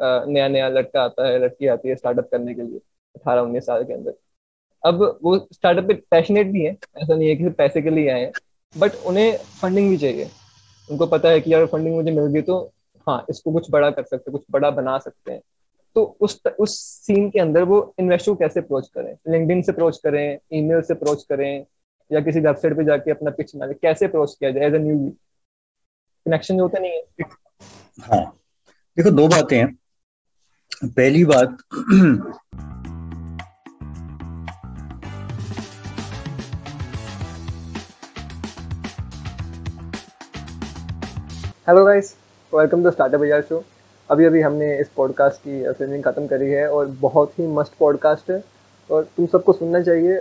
नया नया लड़का आता है, लड़की आती है स्टार्टअप करने के लिए अठारह उन्नीस साल के अंदर। अब वो स्टार्टअप पे पैशनेट भी है, ऐसा नहीं है कि पैसे के लिए आए हैं बट उन्हें फंडिंग भी चाहिए। उनको पता है कि यार फंडिंग मुझे मिल गई तो हाँ इसको कुछ बड़ा कर सकते हैं, कुछ बड़ा बना सकते हैं। तो उस उस सीन के अंदर वो इन्वेस्टर को कैसे अप्रोच करें? लिंकडिन से अप्रोच करें ईमेल से अप्रोच करें, या किसी वेबसाइट पे जाके अपना पिच मारे कैसे अप्रोच किया जाए एज अ न्यू कनेक्शन होता नहीं है। हाँ। देखो, दो बातें हैं। पहली बात hello guys welcome to startup bazaar show अभी अभी हमने इस पॉडकास्ट की फिल्मिंग ख़त्म करी है और बहुत ही मस्त पॉडकास्ट है। और तुम सबको सुनना चाहिए।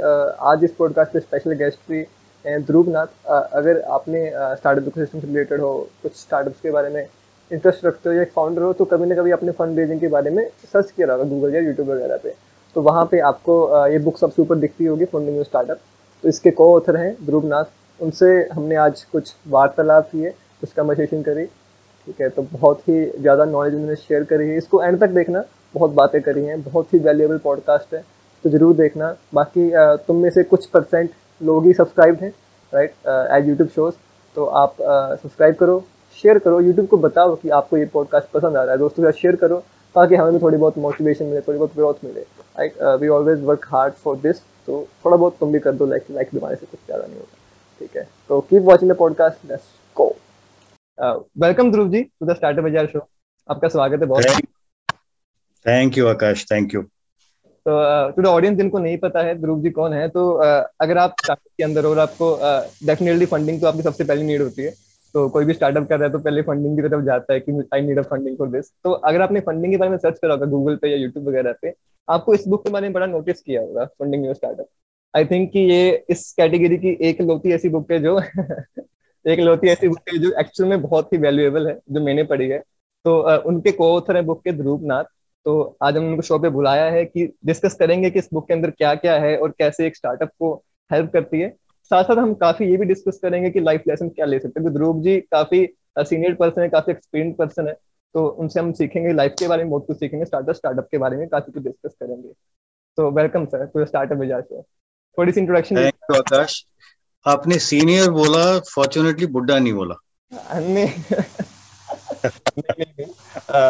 आज इस पॉडकास्ट पे स्पेशल गेस्ट भी हैं ध्रुव नाथ अगर आपने स्टार्टअप इकोसिस्टम से रिलेटेड हो, कुछ स्टार्टअप्स के बारे में इंटरेस्ट रखते हो या एक फाउंडर हो तो कभी ना कभी अपने फंड रेजिंग के बारे में सर्च किया होगा गूगल या यूट्यूब वगैरह पे। तो वहाँ पे आपको ये बुक सबसे ऊपर दिखती होगी फंडिंग स्टार्टअप तो इसके को ऑथर हैं ध्रुव नाथ उनसे हमने आज कुछ वार्तालाप किए, कुछ कन्वर्सेशन करी, ठीक है? तो बहुत ही ज़्यादा नॉलेज उन्होंने शेयर करी है। इसको एंड तक देखना, बहुत बातें करी हैं, बहुत ही वैल्यूएबल पॉडकास्ट है। तो ज़रूर देखना। बाकी तुम में से कुछ परसेंट लोग ही सब्सक्राइब हैं राइट एज यूट्यूब शोज़ तो आप सब्सक्राइब करो। शेयर करो यूट्यूब को बताओ कि आपको ये पॉडकास्ट पसंद आ रहा है दोस्तों के साथ शेयर करो ताकि हमें भी थोड़ी बहुत मोटिवेशन मिले थोड़ी बहुत ग्रोथ मिले। Right we always work hard for this तो थोड़ा बहुत तुम भी कर दो लाइक लाइक दिमाग से कुछ ज़्यादा नहीं होता ठीक है? तो keep watching the podcast let's go welcome Dhruv ji to the startup bazaar show आपका स्वागत है बहुत thank you Akash thank you तो टू द ऑडियंस जिनको नहीं पता है ध्रुव जी कौन है तो uh, अगर आप स्टार्टअप के अंदर और आपको डेफिनेटली uh, फंडिंग तो आपकी सबसे पहली नीड होती है। तो कोई भी स्टार्टअप कर रहा है तो पहले फंडिंग की तरफ़ जाता है कि I need a funding for this तो अगर आपने फंडिंग के बारे में सर्च करा होगा गूगल पे या यूट्यूब वगैरह पे, आपको इस बुक के बारे में बड़ा नोटिस किया होगा funding your startup I think कि ये इस कैटेगरी की एक लौती ऐसी बुक है जो एक लौती ऐसी बुक है जो एक्चुअल में बहुत ही वैल्यूएबल है, जो मैंने पढ़ी है। तो उनके को ऑथर है बुक के ध्रुव नाथ तो आज हमने उनको शो पे बुलाया है कि डिस्कस करेंगे कि इस बुक के अंदर क्या क्या है और कैसे एक स्टार्टअप को हेल्प करती है। साथ साथ हम काफ़ी ये भी डिस्कस करेंगे कि लाइफ लेसन क्या ले सकते हैं। ध्रुव जी काफ़ी सीनियर पर्सन है काफ़ी एक्सपीरियंस पर्सन है तो उनसे हम सीखेंगे लाइफ के बारे में बहुत कुछ सीखेंगे स्टार्टअप स्टार्टअप के बारे में काफ़ी कुछ डिस्कस करेंगे। तो welcome sir to startup bazaar show थोड़ी सी इंट्रोडक्शन आकाश आपने सीनियर बोला फॉर्चुनेटली बुड्ढा नहीं बोला। नहीं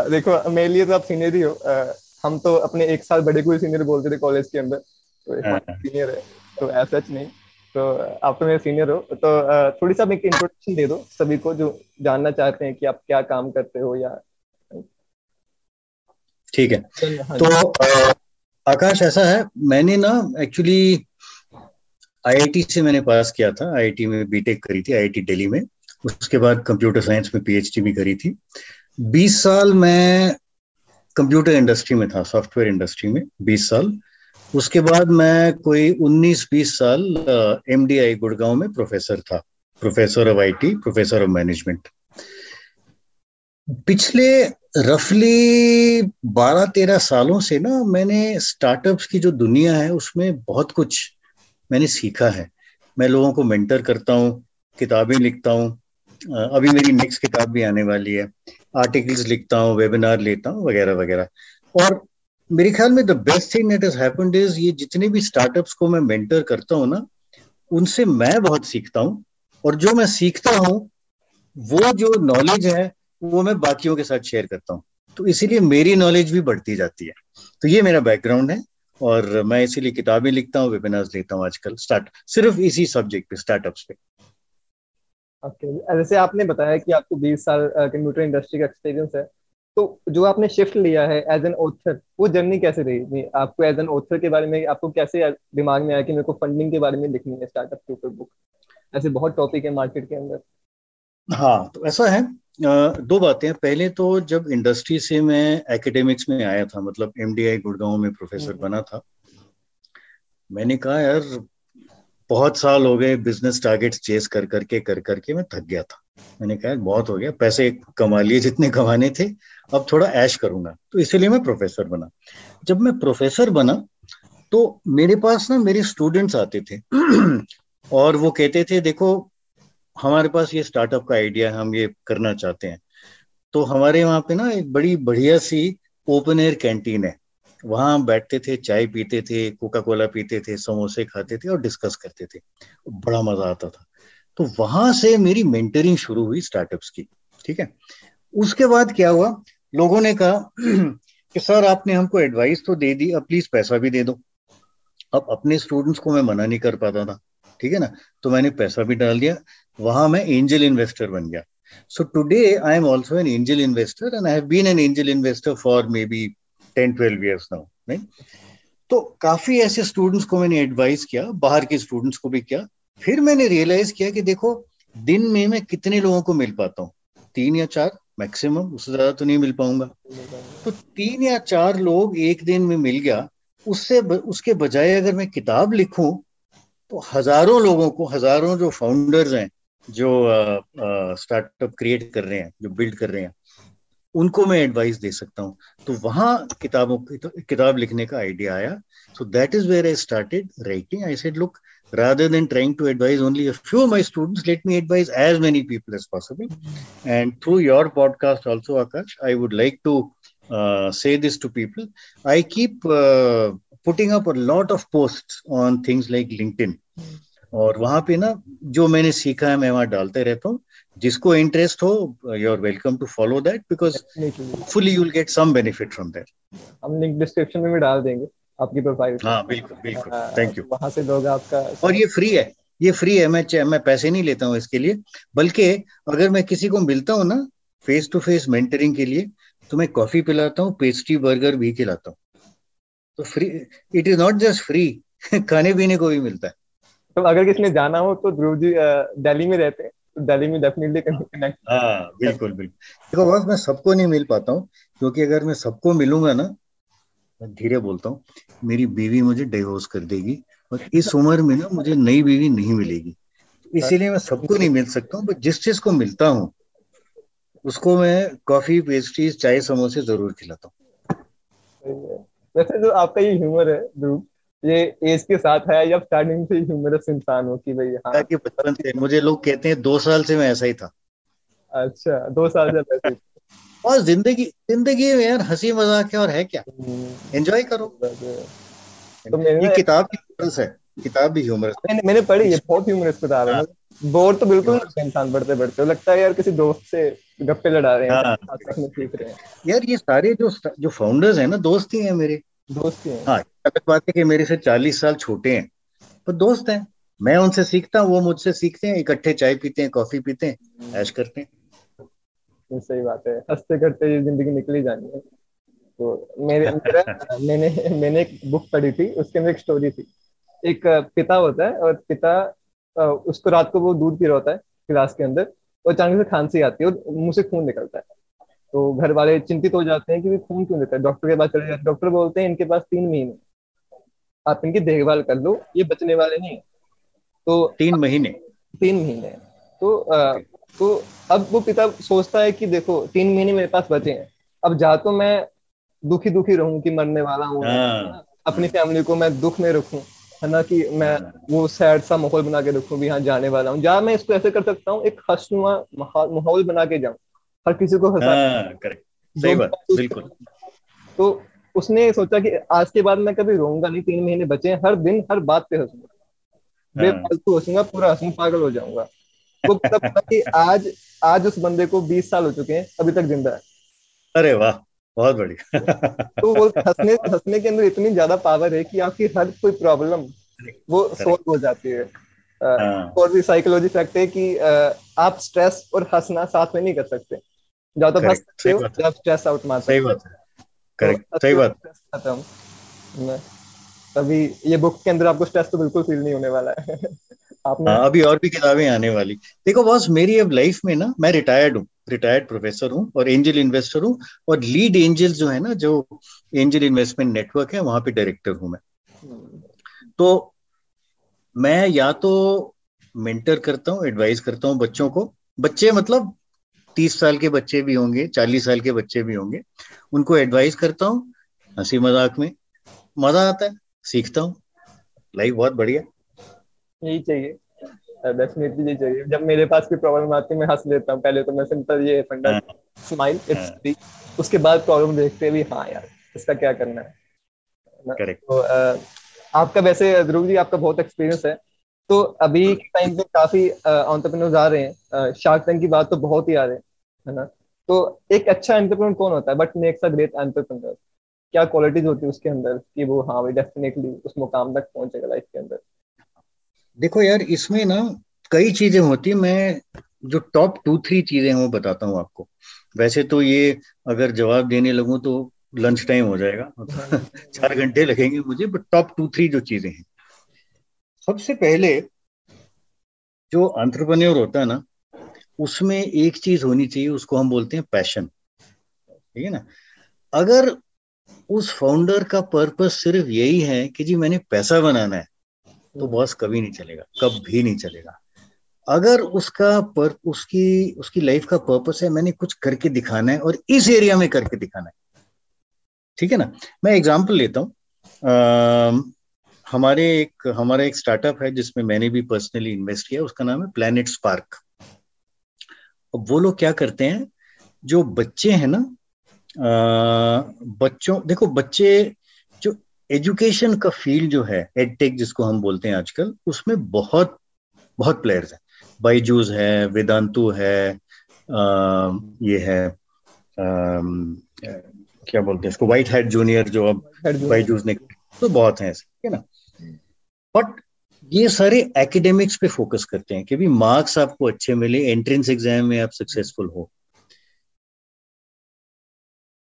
देखो मेरे लिए तो आप सीनियर ही हो। हम तो अपने एक साल बड़े को सीनियर बोलते थे कॉलेज के अंदर। तो सीनियर हाँ। है तो ऐसा नहीं। तो आप तो मेरे सीनियर हो तो थोड़ी सा एक इंट्रोडक्शन दे दो सभी को जो जानना चाहते हैं कि आप क्या काम करते हो या ठीक है। हाँ तो आकाश ऐसा है मैंने ना एक्चुअली आईआईटी से मैंने पास किया था। आईआईटी में बीटेक करी थी आईआईटी दिल्ली में। उसके बाद कंप्यूटर साइंस में पीएचडी भी करी थी। 20 साल मैं कंप्यूटर इंडस्ट्री में था सॉफ्टवेयर इंडस्ट्री में 20 साल। उसके बाद मैं कोई 19-20 साल एम डी आई गुड़गांव में प्रोफेसर था professor of IT professor of management पिछले रफली 12-13 सालों से ना मैंने स्टार्टअप्स की जो दुनिया है, उसमें बहुत कुछ मैंने सीखा है। मैं लोगों को मेंटर करता हूँ, किताबें लिखता हूँ अभी मेरी नेक्स्ट किताब भी आने वाली है। आर्टिकल्स लिखता हूँ वेबिनार लेता हूँ वगैरह वगैरह और मेरे ख्याल में the best thing that has happened is ये जितने भी स्टार्टअप्स को मैं मेंटर करता हूँ ना, उनसे मैं बहुत सीखता हूँ और जो मैं सीखता हूँ, वो जो नॉलेज है, वो मैं बाकियों के साथ शेयर करता हूँ तो इसीलिए मेरी नॉलेज भी बढ़ती जाती है तो ये मेरा बैकग्राउंड है और मैं इसीलिए किताबें लिखता हूँ वेबिनार्स लेता हूँ आजकल स्टार्ट सिर्फ़ इसी सब्जेक्ट पे स्टार्टअप्स पे ओके okay. जैसे आपने बताया कि आपको 20 साल कंप्यूटर इंडस्ट्री का एक्सपीरियंस है तो जो आपने शिफ्ट लिया है एज एन ऑथर वो जर्नी कैसे रही? आपको एज एन ऑथर के बारे में आपको कैसे दिमाग में आया कि मेरे को फंडिंग के बारे में लिखनी है स्टार्टअप के ऊपर बुक ऐसे बहुत टॉपिक है मार्केट के अंदर। हाँ तो ऐसा है। दो बातें पहले तो जब इंडस्ट्री से मैं एकेडमिक्स में आया था मतलब एमडीआई गुड़गांव में प्रोफेसर हम्म। बना था मैंने कहा यार बहुत साल हो गए बिज़नेस टारगेट्स चेस कर करके कर करके मैं थक गया था। मैंने कहा, बहुत हो गया, पैसे कमा लिए जितने कमाने थे, अब थोड़ा ऐश करूँगा। तो इसीलिए मैं प्रोफेसर बना। जब मैं प्रोफेसर बना तो मेरे पास ना मेरे स्टूडेंट्स आते थे। और वो कहते थे, देखो, हमारे पास ये स्टार्टअप का आइडिया है, हम ये करना चाहते हैं। तो हमारे वहाँ पे ना एक बड़ी बढ़िया सी ओपन एयर कैंटीन है। वहाँ बैठते थे, चाय पीते थे कोका कोला पीते थे, समोसे खाते थे और डिस्कस करते थे। बड़ा मज़ा आता था। तो वहाँ से मेरी मेंटरिंग शुरू हुई स्टार्टअप्स की, ठीक है? उसके बाद क्या हुआ? लोगों ने कहा कि, सर, आपने हमको एडवाइस तो दे दी, अब प्लीज़ पैसा भी दे दो। अब अपने स्टूडेंट्स को मैं मना नहीं कर पाता था, ठीक है ना? तो मैंने पैसा भी डाल दिया। वहाँ मैं एंजल इन्वेस्टर बन गया। So today I am also an angel investor and I have been an angel investor for maybe ten twelve years now नहीं तो काफ़ी ऐसे स्टूडेंट्स को मैंने एडवाइस किया, बाहर के स्टूडेंट्स को भी किया। फिर मैंने रियलाइज़ किया कि देखो, दिन में मैं कितने लोगों को मिल पाता हूँ? तीन या चार मैक्सिमम उससे ज़्यादा तो नहीं मिल पाऊँगा। तो तीन या चार लोग एक दिन में मिल गया, उससे उसके बजाय अगर मैं किताब लिखूं तो हज़ारों लोगों को, हज़ारों जो फाउंडर्स हैं, जो स्टार्टअप क्रिएट कर रहे हैं, जो बिल्ड कर रहे हैं उनको मैं एडवाइस दे सकता हूँ तो वहाँ किताबों किताब लिखने का आइडिया आया so that is where I started writing I said look rather than trying to advise only a few of my students let me advise as many people as possible and through your podcast also akash i would like to uh, say this to people i keep uh, putting up a lot of posts on things like linkedin और वहाँ पे ना जो मैंने सीखा है मैं वहाँ डालते रहता हूँ जिसको इंटरेस्ट हो you are welcome to follow that because fully you will get some benefit from that हम लिंक डिस्क्रिप्शन में भी डाल देंगे आपकी प्रोफ़ाइल हाँ बिल्कुल बिल्कुल. थैंक यू वहाँ से लोग आपका और ये फ्री है. ये फ्री है मैं मैं पैसे नहीं लेता हूँ इसके लिए. बल्कि अगर मैं किसी को मिलता हूँ ना फेस टू फेस मेंटरिंग के लिए तो मैं कॉफ़ी पिलाता हूँ पेस्ट्री बर्गर भी खिलाता हूँ. तो free it is not just free खाने पीने को भी मिलता है. तो अगर किसी ने जाना हो तो ध्रुव जी दिल्ली में रहते हैं। दिल्ली में डेफिनेटली कनेक्ट हाँ बिल्कुल बिल्कुल। देखो बस मैं सबको नहीं मिल पाता हूँ क्योंकि अगर मैं सबको मिलूँगा ना मैं धीरे बोलता हूँ मेरी बीवी मुझे डिवोर्स कर देगी और इस उम्र में ना मुझे नई बीवी नहीं मिलेगी। इसीलिए मैं सबको नहीं मिल सकता हूँ जिस चीज़ को मिलता हूँ उसको मैं कॉफ़ी पेस्ट्रीज चाय समोसे ज़रूर खिलाता हूँ। वैसे जो आपका ये ह्यूमर है ध्रुव ये एज के साथ है या स्टार्टिंग से ह्यूमरस इंसान हो कि भाई हाँ। कि बचपन से मुझे लोग कहते हैं दो साल से मैं ऐसा ही था। अच्छा दो साल से ऐसे और ज़िंदगी ज़िंदगी में यार हँसी मज़ाक है और है क्या? एंजॉय हम्म। करो। तो ये किताब भी ह्यूमरस है किताब भी ह्यूमरस मैंने मैंने पढ़ी है बहुत ह्यूमरस किताब है। बोर तो बिल्कुल इंसान पढ़ते पढ़ते लगता है यार किसी दोस्त से गप्पे लड़ा रहे हैं हाँ, रहे हैं। यार ये सारे जो जो फाउंडर्स हैं ना दोस्त ही हैं मेरे। दोस्त हैं। हाँ। अलग बात है कि मेरे से चालीस साल छोटे हैं तो दोस्त हैं। मैं उनसे सीखता हूँ वो मुझसे सीखते हैं इकट्ठे चाय पीते हैं कॉफ़ी पीते हैं। ऐश करते हैं। सही बात है। हँसते करते ये ज़िंदगी निकली जानी है। तो मेरे मेरा मैंने मैंने एक बुक पढ़ी थी उसके अंदर एक स्टोरी थी। एक पिता होता है और पिता उसको रात को वो दूध पी रहा होता है गिलास के अंदर और अचानक से खांसी आती है और मुँह से खून निकलता है। तो घर वाले चिंतित हो जाते हैं कि खून क्यों देता है? डॉक्टर के पास चले जाते डॉक्टर बोलते हैं इनके पास तीन महीने आप इनकी देखभाल कर लो ये बचने वाले नहीं तो तीन महीने। तीन महीने तो आ, तो अब वो पिता सोचता है कि देखो तीन महीने मेरे पास बचे हैं। अब जा तो मैं दुखी दुखी रहूँ कि मरने वाला हूँ। हाँ। अपनी फैमिली को मैं दुख में रखूँ है ना कि मैं हाँ। वो सैड सा माहौल बना के रखूँ भी हाँ जाने वाला हूँ। जहाँ मैं इसको ऐसे कर सकता हूँ एक हंसनुमा माहौल बना के जाऊँ। हर किसी को हंसा हाँ, सही बात बिल्कुल। तो उसने सोचा कि आज के बाद मैं कभी रोऊँगा नहीं तीन महीने बचे हैं हर दिन हर बात पे हंसूँगा। बेफालतू हंसूँगा पूरा हंसूं पागल हो जाऊँगा। वो पता कि आज आज उस बंदे को बीस साल हो चुके हैं अभी तक ज़िंदा है। अरे वाह बहुत बढ़िया। तो वो हंसने हंसने के अंदर इतनी ज़्यादा पावर है कि आपकी हर कोई प्रॉब्लम वो सोल्व हो जाती है। हाँ। और भी साइकोलॉजी फैक्ट है कि आप स्ट्रेस और हंसना साथ में नहीं कर सकते। जब तक हंस सकते हो। जब स्ट्रेस आउट मारते सही बात है। करेक्ट सही बात खत्म। तभी ये बुक के अंदर आपको स्ट्रेस तो बिल्कुल फील नहीं होने वाला है। आपने हाँ, अभी और भी किताबें आने वाली। देखो बॉस मेरी अब लाइफ में ना मैं रिटायर्ड हूँ। रिटायर्ड प्रोफेसर हूँ और एंजल इन्वेस्टर हूँ और लीड एंजल जो है ना जो एंजल इन्वेस्टमेंट नेटवर्क है वहाँ पे डायरेक्टर हूँ मैं। तो मैं या तो मेंटर करता हूँ एडवाइस करता हूँ बच्चों को। बच्चे मतलब तीस साल के बच्चे भी होंगे चालीस साल के बच्चे भी होंगे। उनको एडवाइस करता हूँ हँसी मज़ाक में। मज़ा आता है सीखता हूँ। लाइफ बहुत बढ़िया। यही चाहिए। डेफिनेटली ये चाहिए। जब मेरे पास कोई प्रॉब्लम आती है मैं हंस लेता हूँ। पहले तो मैं सिंपल ये फंडा स्माइल इट्स उसके बाद प्रॉब्लम देखते भी हाँ यार इसका क्या करना है। करेक्ट तो आपका वैसे ध्रुव जी आपका बहुत एक्सपीरियंस है। तो अभी के टाइम पे काफ़ी ऑन्टरप्रेन्योर्स आ रहे हैं। शार्क टैंक की बात तो बहुत ही आ रहे हैं है ना? तो एक अच्छा एंटरप्रेन्योर कौन होता है? But makes a great entrepreneur क्या क्वालिटीज होती है उसके अंदर कि वो हाँ भाई डेफिनेटली उस मुकाम तक पहुंचेगा लाइफ के अंदर? देखो यार इसमें ना कई चीज़ें होती है। मैं जो टॉप टू थ्री चीज़ें हैं वो बताता हूँ आपको। वैसे तो ये अगर जवाब देने लगूं तो लंच टाइम हो जाएगा। चार घंटे लगेंगे मुझे बट टॉप टू थ्री जो चीज़ें हैं। सबसे पहले जो अंतरप्रन्योर होता है ना, उसमें एक चीज़ होनी चाहिए, उसको हम बोलते हैं पैशन ठीक है ना? अगर उस फाउंडर का पर्पस सिर्फ़ यही है कि जी मैंने पैसा बनाना है तो बॉस कभी नहीं चलेगा कब भी नहीं चलेगा। अगर उसका पर, उसकी उसकी लाइफ का पर्पस है, मैंने कुछ करके दिखाना है और इस एरिया में करके दिखाना है। ठीक है ना? मैं एग्जांपल लेता हूँ। हमारे एक हमारा एक स्टार्टअप है जिसमें मैंने भी पर्सनली इन्वेस्ट किया उसका नाम है प्लैनेट स्पार्क अब वो लोग क्या करते हैं जो बच्चे हैं ना बच्चों देखो बच्चे जो एजुकेशन का फ़ील्ड जो है एडटेक जिसको हम बोलते हैं आजकल उसमें बहुत बहुत प्लेयर्स हैं। बाईजूज है वेदांतु है आ, ये है आ, क्या बोलते हैं इसको व्हाइट हेड जूनियर जो अब बाईजूस ने तो बहुत हैं ऐसे ठीक है ना? बट ये सारे एकेडमिक्स पे फोकस करते हैं कि भी मार्क्स आपको अच्छे मिले एंट्रेंस एग्ज़ाम में आप सक्सेसफुल हो।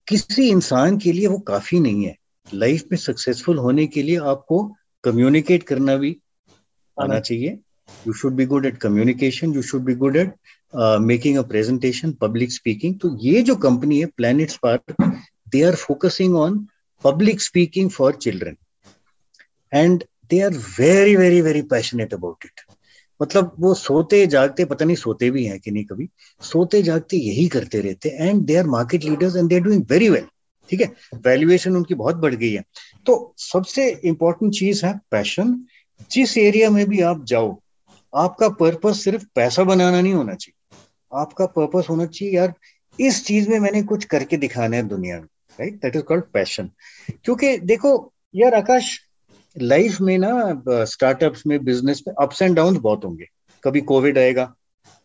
किसी इंसान के लिए वो काफ़ी नहीं है। लाइफ में सक्सेसफुल होने के लिए आपको कम्युनिकेट करना भी आना चाहिए। You should be good at communication you should be good at making a presentation public speaking तो ये जो कंपनी है Planet Spark they are focusing on public speaking for children and they are very very very passionate about it मतलब वो सोते जागते, पता नहीं सोते भी हैं कि नहीं कभी, सोते जागते यही करते रहते and they are market leaders and they are doing very well ठीक है? वैल्यूएशन उनकी बहुत बढ़ गई है। तो सबसे इंपॉर्टेंट चीज़ है पैशन जिस एरिया में भी आप जाओ, आपका पर्पस सिर्फ़ पैसा बनाना नहीं होना चाहिए। आपका पर्पस होना चाहिए, यार, इस चीज़ में मैंने कुछ करके दिखाना है दुनिया में right that is called passion क्योंकि देखो, यार, आकाश लाइफ में ना स्टार्टअप्स में बिज़नेस में अप्स एंड डाउन बहुत होंगे। कभी कोविड आएगा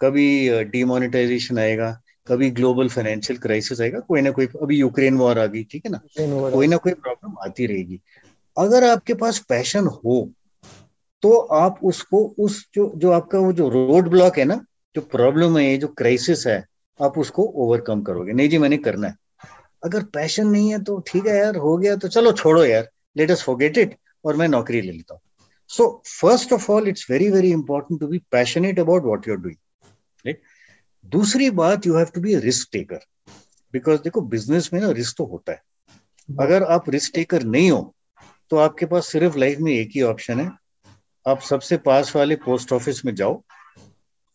कभी डिमोनिटाइजेशन आएगा कभी ग्लोबल फाइनेंशियल क्राइसिस आएगा कोई ना कोई अभी यूक्रेन वॉर आ गई ठीक है ना? कोई ना कोई प्रॉब्लम आती रहेगी। अगर आपके पास पैशन हो तो आप उसको उस जो जो आपका वो जो रोड ब्लॉक है ना जो प्रॉब्लम है जो क्राइसिस है आप उसको ओवरकम करोगे। नहीं जी मैंने करना है। अगर पैशन नहीं है तो ठीक है यार हो गया तो चलो छोड़ो यार लेट अस फॉरगेट इट और मैं नौकरी ले लेता हूँ। So first of all it's very very important to be passionate about what you're doing दूसरी बात you have to be risk taker because देखो बिज़नेस में ना रिस्क तो होता है। अगर आप रिस्क टेकर नहीं हो तो आपके पास सिर्फ़ लाइफ में एक ही ऑप्शन है। आप सबसे पास वाले पोस्ट ऑफ़िस में जाओ,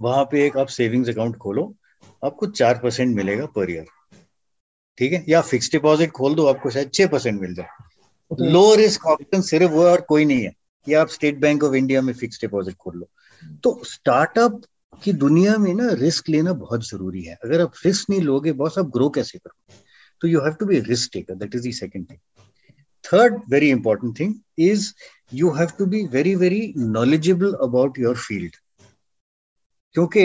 वहाँ पे एक आप सेविंग्स अकाउंट खोलो, आपको चार परसेंट मिलेगा पर ईयर ठीक है? या फिक्स डिपॉजिट खोल दो, आपको शायद छह परसेंट मिल जाए। लो रिस्क ऑप्शन सिर्फ़ वो और कोई नहीं है कि आप स्टेट बैंक ऑफ़ इंडिया में फिक्स डिपॉजिट खोल लो। तो स्टार्टअप की दुनिया में ना रिस्क लेना बहुत ज़रूरी है। अगर आप रिस्क नहीं लोगे, बॉस, आप ग्रो कैसे करोगे? तो you have to be risk taker that is the second thing third very important thing is you have to be very very knowledgeable about your field क्योंकि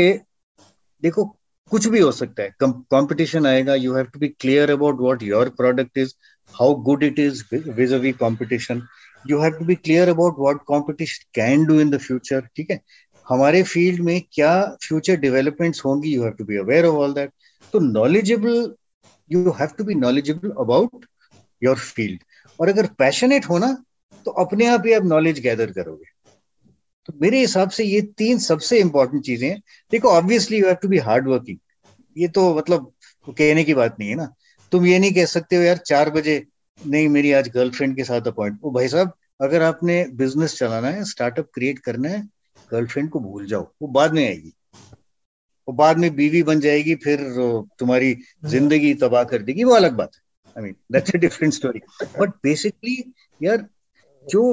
देखो, कुछ भी हो सकता है। कंपटीशन आएगा you have to be clear about what your product is how good it is vis-a-vis competition. You have to be clear about what competition can do in the future, ठीक है? हमारे फ़ील्ड में क्या future developments होंगी you have to be aware of all that तो knowledgeable you have to be knowledgeable about your field और अगर passionate हो ना तो अपने आप ही आप नॉलेज गैदर करोगे। तो मेरे हिसाब से ये तीन सबसे इंपॉर्टेंट चीज़ें हैं। देखो obviously you have to be hard working ये तो मतलब कहने की बात नहीं है ना। तुम ये नहीं कह सकते हो यार चार बजे नहीं मेरी आज गर्लफ्रेंड के साथ अपॉइंट वो भाई साहब अगर आपने बिज़नेस चलाना है स्टार्टअप क्रिएट करना है गर्लफ्रेंड को भूल जाओ वो बाद में आएगी। वो बाद में बीवी बन जाएगी फिर तुम्हारी ज़िंदगी तबाह कर देगी वो अलग बात है। I mean that's a different story but basically यार जो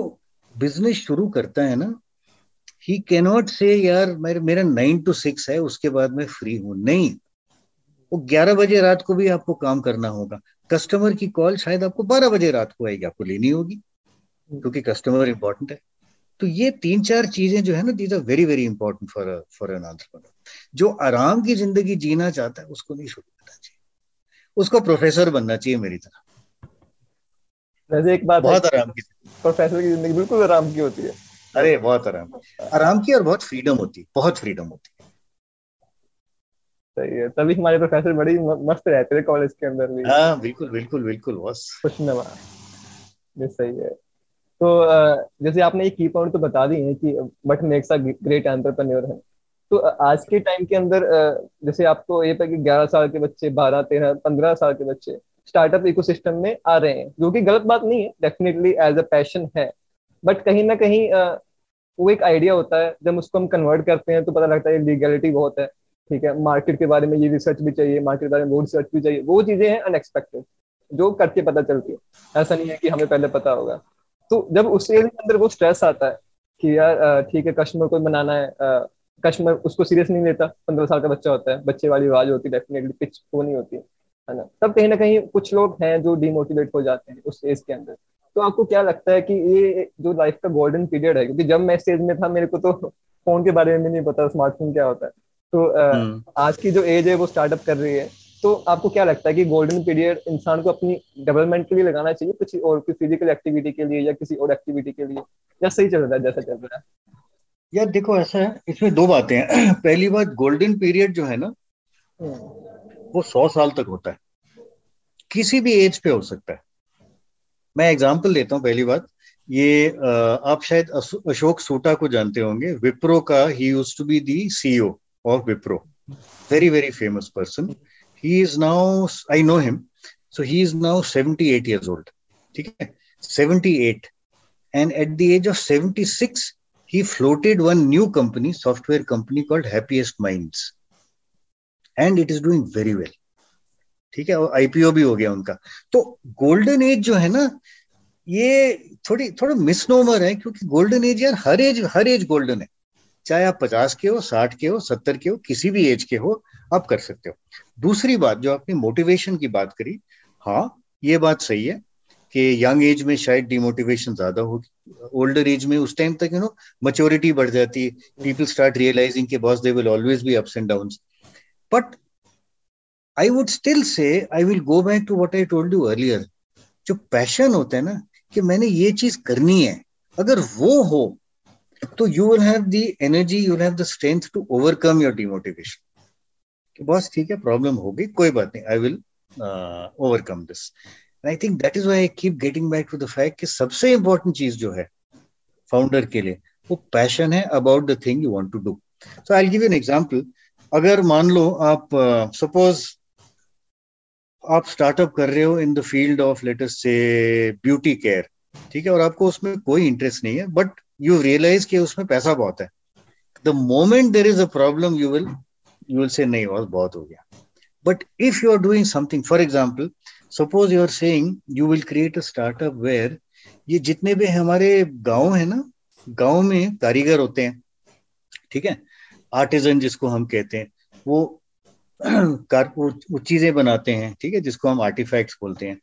बिज़नेस शुरू करता है ना ही कैनॉट से यार मेरे मेरा नाइन टू सिक्स है उसके बाद मैं फ्री हूँ। नहीं। वो ग्यारह बजे रात को भी आपको काम करना होगा। कस्टमर की कॉल शायद आपको बारह बजे रात को आएगी आपको लेनी होगी क्योंकि कस्टमर इंपॉर्टेंट है। तो ये तीन चार चीज़ें जो है ना these are very very important for for an entrepreneur जो आराम की ज़िंदगी जीना चाहता है उसको नहीं शुरू करना चाहिए। उसको प्रोफेसर बनना चाहिए मेरी तरह। वैसे एक बात बहुत आराम की प्रोफेसर की ज़िंदगी बिल्कुल आराम की होती है। अरे बहुत आराम। आराम की और बहुत फ्रीडम होती है बहुत फ्रीडम होती है। सही है। तभी हमारे प्रोफेसर बड़ी मस्त रहते थे कॉलेज के अंदर भी। हाँ बिल्कुल बिल्कुल बिल्कुल बस। खुश नमा ये सही है। तो जैसे आपने ये की पॉइंट तो बता दी है कि but makes a great entrepreneur है। तो आज के टाइम के अंदर जैसे आपको ये पता कि ग्यारह साल के बच्चे बारह तेरह पंद्रह साल के बच्चे स्टार्टअप इकोसिस्टम में आ रहे हैं जो कि गलत बात नहीं है डेफिनेटली एज अ पैशन है। बट कहीं ना कहीं वो एक आइडिया होता है जब उसको हम कन्वर्ट करते हैं तो पता लगता है लीगलिटी बहुत है। ठीक है मार्केट के बारे में ये रिसर्च भी चाहिए मार्केट के बारे में वो रिसर्च भी चाहिए, वो चीज़ें हैं अनएक्सपेक्टेड जो करके पता चलती है। ऐसा नहीं है कि हमें पहले पता होगा। तो जब उस एज के अंदर वो स्ट्रेस आता है कि यार ठीक है कस्टमर को बनाना है कस्टमर उसको सीरियस नहीं लेता, पंद्रह साल का बच्चा होता है, बच्चे वाली आवाज़ होती है डेफिनेटली पिच वो नहीं होती, है ना? तब कहीं ना कहीं कुछ लोग हैं जो डिमोटिवेट हो जाते हैं उस एज के अंदर। तो आपको क्या लगता है कि ये जो लाइफ का गोल्डन पीरियड है, क्योंकि जब मैं स्टेज में था, मेरे को तो फ़ोन के बारे में नहीं पता स्मार्टफ़ोन क्या होता है। तो हम्म। आज की जो एज है वो स्टार्टअप कर रही है। तो आपको क्या लगता है कि गोल्डन पीरियड इंसान को अपनी डेवलपमेंट के लिए लगाना चाहिए किसी और किसी फ़िज़िकल एक्टिविटी के लिए या किसी और एक्टिविटी के लिए? या सही चल रहा है जैसा चल रहा है? यार देखो ऐसा है इसमें दो बातें हैं। पहली बात गोल्डन पीरियड जो है ना हम्म। वो सौ साल तक होता है। किसी भी एज पे हो सकता है। मैं एग्जांपल देता हूँ पहली बात। ये आप शायद अशोक सोटा को जानते होंगे। विप्रो का ही use to be the CEO of Wipro very very famous person he is now i know him so he is now 78 years old okay 78 and at the age of 76 he floated one new company software company called happiest minds and it is doing very well ठीक है और IPO भी हो गया उनका तो golden age जो है ना ये थोड़ी थोड़ा मिसनोमर है क्योंकि गोल्डन एज यार हर एज हर एज गोल्डन है चाहे आप पचास के हो, साठ के हो, सत्तर के हो, किसी भी एज के हो, आप कर सकते हो। दूसरी बात, जो आपने मोटिवेशन की बात करी हाँ ये बात सही है कि यंग एज में शायद डिमोटिवेशन ज़्यादा होगी। ओल्डर एज में उस टाइम तक यू नो मच्योरिटी बढ़ जाती है पीपल स्टार्ट रियलाइजिंग के boss they will always be ups and down but I would still say I will go back to what I told you earlier जो passion होता है ना, कि मैंने ये चीज़ करनी है, अगर वो हो तो you will have the energy you will have the strength to overcome your demotivation कि बॉस ठीक है प्रॉब्लम होगी कोई बात नहीं I will overcome this I think that is why I keep getting back to the fact कि सबसे important चीज़ जो है फाउंडर के लिए वो पैशन है about the thing you want to do so I give an example अगर मान लो आप सपोज़ uh, आप स्टार्टअप कर रहे हो in the field of latest से ब्यूटी केयर ठीक है और आपको उसमें कोई इंटरेस्ट नहीं है बट यू रियलाइज़ कि उसमें पैसा बहुत है। The moment there is a problem you will you will say nahi was bahut ho gaya but if you are doing something for example suppose you are saying you will create a startup where ये जितने भी हमारे गाँव है ना गाँव में कारीगर होते हैं ठीक है? आर्टिजन जिसको हम कहते हैं वो कार वो, वो चीज़ें बनाते हैं ठीक है? जिसको हम आर्टिफैक्ट्स बोलते हैं।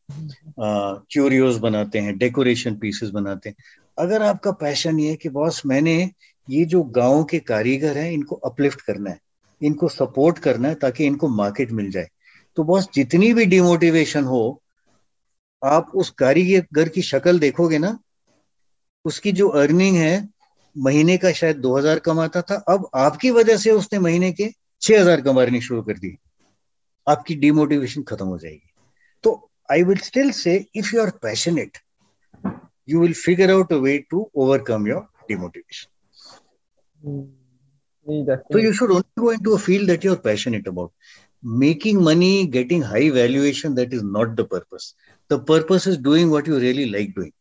क्यूरियोज बनाते हैं डेकोरेशन पीसेस बनाते हैं। अगर आपका पैशन ये कि, बॉस, मैंने ये जो गाँव के कारीगर हैं, इनको अपलिफ्ट करना है, इनको सपोर्ट करना है ताकि इनको मार्केट मिल जाए। तो बॉस, जितनी भी डिमोटिवेशन हो, आप उस कारीगर की शक्ल देखोगे ना, उसकी जो अर्निंग है, महीने का शायद दो हज़ार कमाता था, अब आपकी वजह से उसने महीने के छह हज़ार कमाने शुरू कर दी। आपकी डिमोटिवेशन खत्म हो जाएगी। तो I will still say if you are passionate You will figure out a way to overcome your demotivation So you should only go into a field that you're passionate about. Making money, getting high valuation, that is not the purpose. The purpose is doing what you really like doing.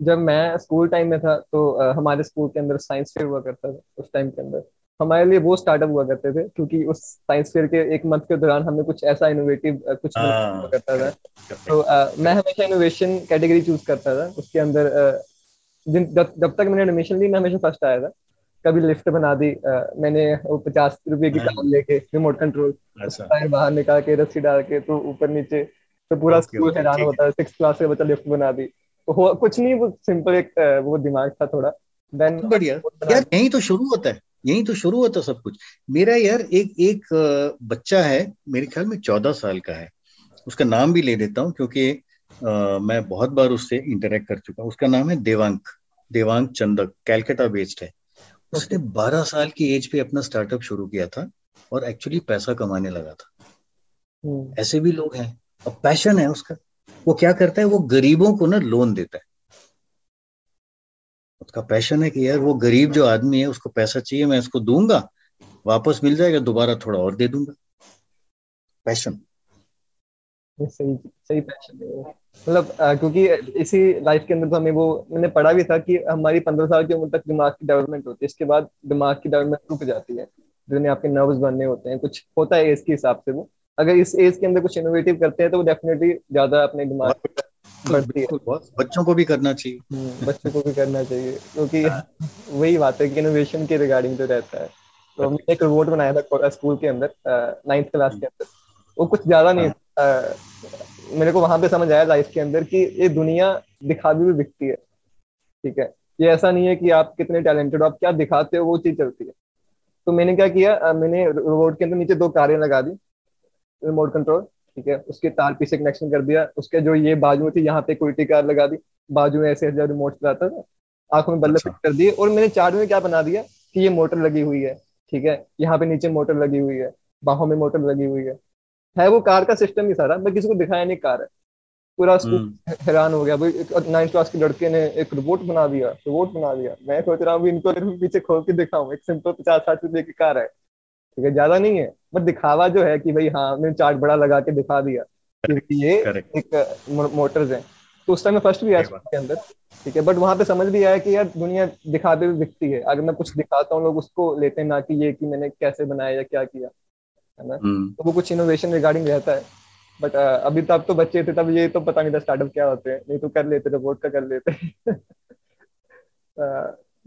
जब मैं school time में था तो uh, हमारे school के अंदर science fair हुआ करता था उस टाइम के अंदर हमारे लिए वो स्टार्टअप हुआ करते थे क्योंकि उस साइंस फेयर के एक मंथ के दौरान हमें कुछ ऐसा इनोवेटिव कुछ हाँ, हुआ करता था। तो uh, मैं हमेशा इनोवेशन कैटेगरी चूज़ करता था उसके अंदर जब जब तक मैंने एडमिशन ली मैं हमेशा फ़र्स्ट आया था। कभी लिफ्ट बना दी आ, मैंने वो पचास रुपए की कार लेके रिमोट कंट्रोल टायर बाहर निकाल के रस्सी डाल के तो ऊपर नीचे तो पूरा स्कूल हैरान होता है। सिक्स क्लास के बच्चा लिफ्ट बना दी। तो हो कुछ नहीं वो सिंपल एक वो दिमाग था थोड़ा। देन बढ़िया। यार यही तो शुरू होता है। यही तो शुरू होता सब कुछ। मेरा यार एक एक बच्चा है मेरे ख्याल में चौदह साल का है। उसका नाम भी ले देता हूँ क्योंकि आ, मैं बहुत बार उससे इंटरेक्ट कर चुका हूँ। उसका नाम है देवांक देवांक चंदक कैलकाटा बेस्ड है। उसने बारह साल की एज पे अपना स्टार्टअप शुरू किया था और एक्चुअली पैसा कमाने लगा था। हम्म। ऐसे भी लोग हैं अब पैशन है उसका। वो क्या करता है? वो गरीबों को ना लोन देता है। उसका पैशन है कि यार वो गरीब जो आदमी है उसको पैसा चाहिए मैं उसको दूँगा वापस मिल जाएगा दोबारा थोड़ा और दे दूँगा। पैशन। सही सही पैशन है मतलब क्योंकि इसी लाइफ के अंदर तो हमें वो मैंने पढ़ा भी था कि हमारी पंद्रह साल की उम्र तक दिमाग की डेवलपमेंट होती है इसके बाद दिमाग की डेवलपमेंट रुक जाती है। जिन्हें आपके नर्व्स बनने होते हैं कुछ होता है एज के हिसाब से वो। अगर इस एज के अंदर कुछ इनोवेटिव करते हैं तो वो डेफिनेटली ज़्यादा अपने दिमाग बच्चों को भी करना चाहिए। हम्म, बच्चों को भी करना चाहिए क्योंकि वही बात है कि इनोवेशन के रिगार्डिंग तो रहता है। तो मैंने एक रोबोट बनाया था स्कूल के अंदर नाइन्थ क्लास के अंदर। वो कुछ ज़्यादा नहीं आ, मेरे को वहाँ पे समझ आया लाइफ के अंदर कि ये दुनिया दिखावी भी दिखती है। ठीक है? ये ऐसा नहीं है कि आप कितने टैलेंटेड हो आप क्या दिखाते हो वो चीज़ चलती है। तो मैंने क्या किया मैंने रोबोट के अंदर नीचे दो कारें लगा दी रिमोट कंट्रोल ठीक है उसके तार पीछे कनेक्शन कर दिया उसके जो ये बाजू थी यहाँ पे उल्टी कार लगा दी बाजू में ऐसे जब रिमोट चलाता था आँखों में बल्ले फिट अच्छा। कर दिए और मैंने चार्ट में क्या बना दिया कि ये मोटर लगी हुई है ठीक है यहाँ पे नीचे मोटर लगी हुई है बाहों में मोटर लगी हुई है है वो कार का सिस्टम ही सारा मैं किसी को दिखाया नहीं कार है पूरा स्कूल हम्म। हैरान हो गया भाई नाइन्थ क्लास के लड़के ने एक रोबोट बना दिया रोबोट बना दिया मैं सोच रहा हूँ इनको पीछे खोल के दिखाऊँ एक सिंपल पचास साठ रुपए की कार है ठीक है? ज़्यादा नहीं है बट दिखावा जो है कि भाई हाँ मैंने चार्ट बड़ा लगा के दिखा दिया कि ये एक मोटर्स है। तो उस टाइम में फ़र्स्ट भी आया के अंदर ठीक है? बट वहाँ पे समझ भी आया कि यार दुनिया दिखाते हुए दिखती है। अगर मैं कुछ दिखाता हूँ लोग उसको लेते हैं ना कि ये कि मैंने कैसे बनाया या क्या किया है ना? हम्म। तो वो कुछ इनोवेशन रिगार्डिंग रहता है। बट अभी तब तो बच्चे थे तब ये तो पता नहीं था स्टार्टअप क्या होते हैं। नहीं तो कर लेते रोबोट का कर लेते।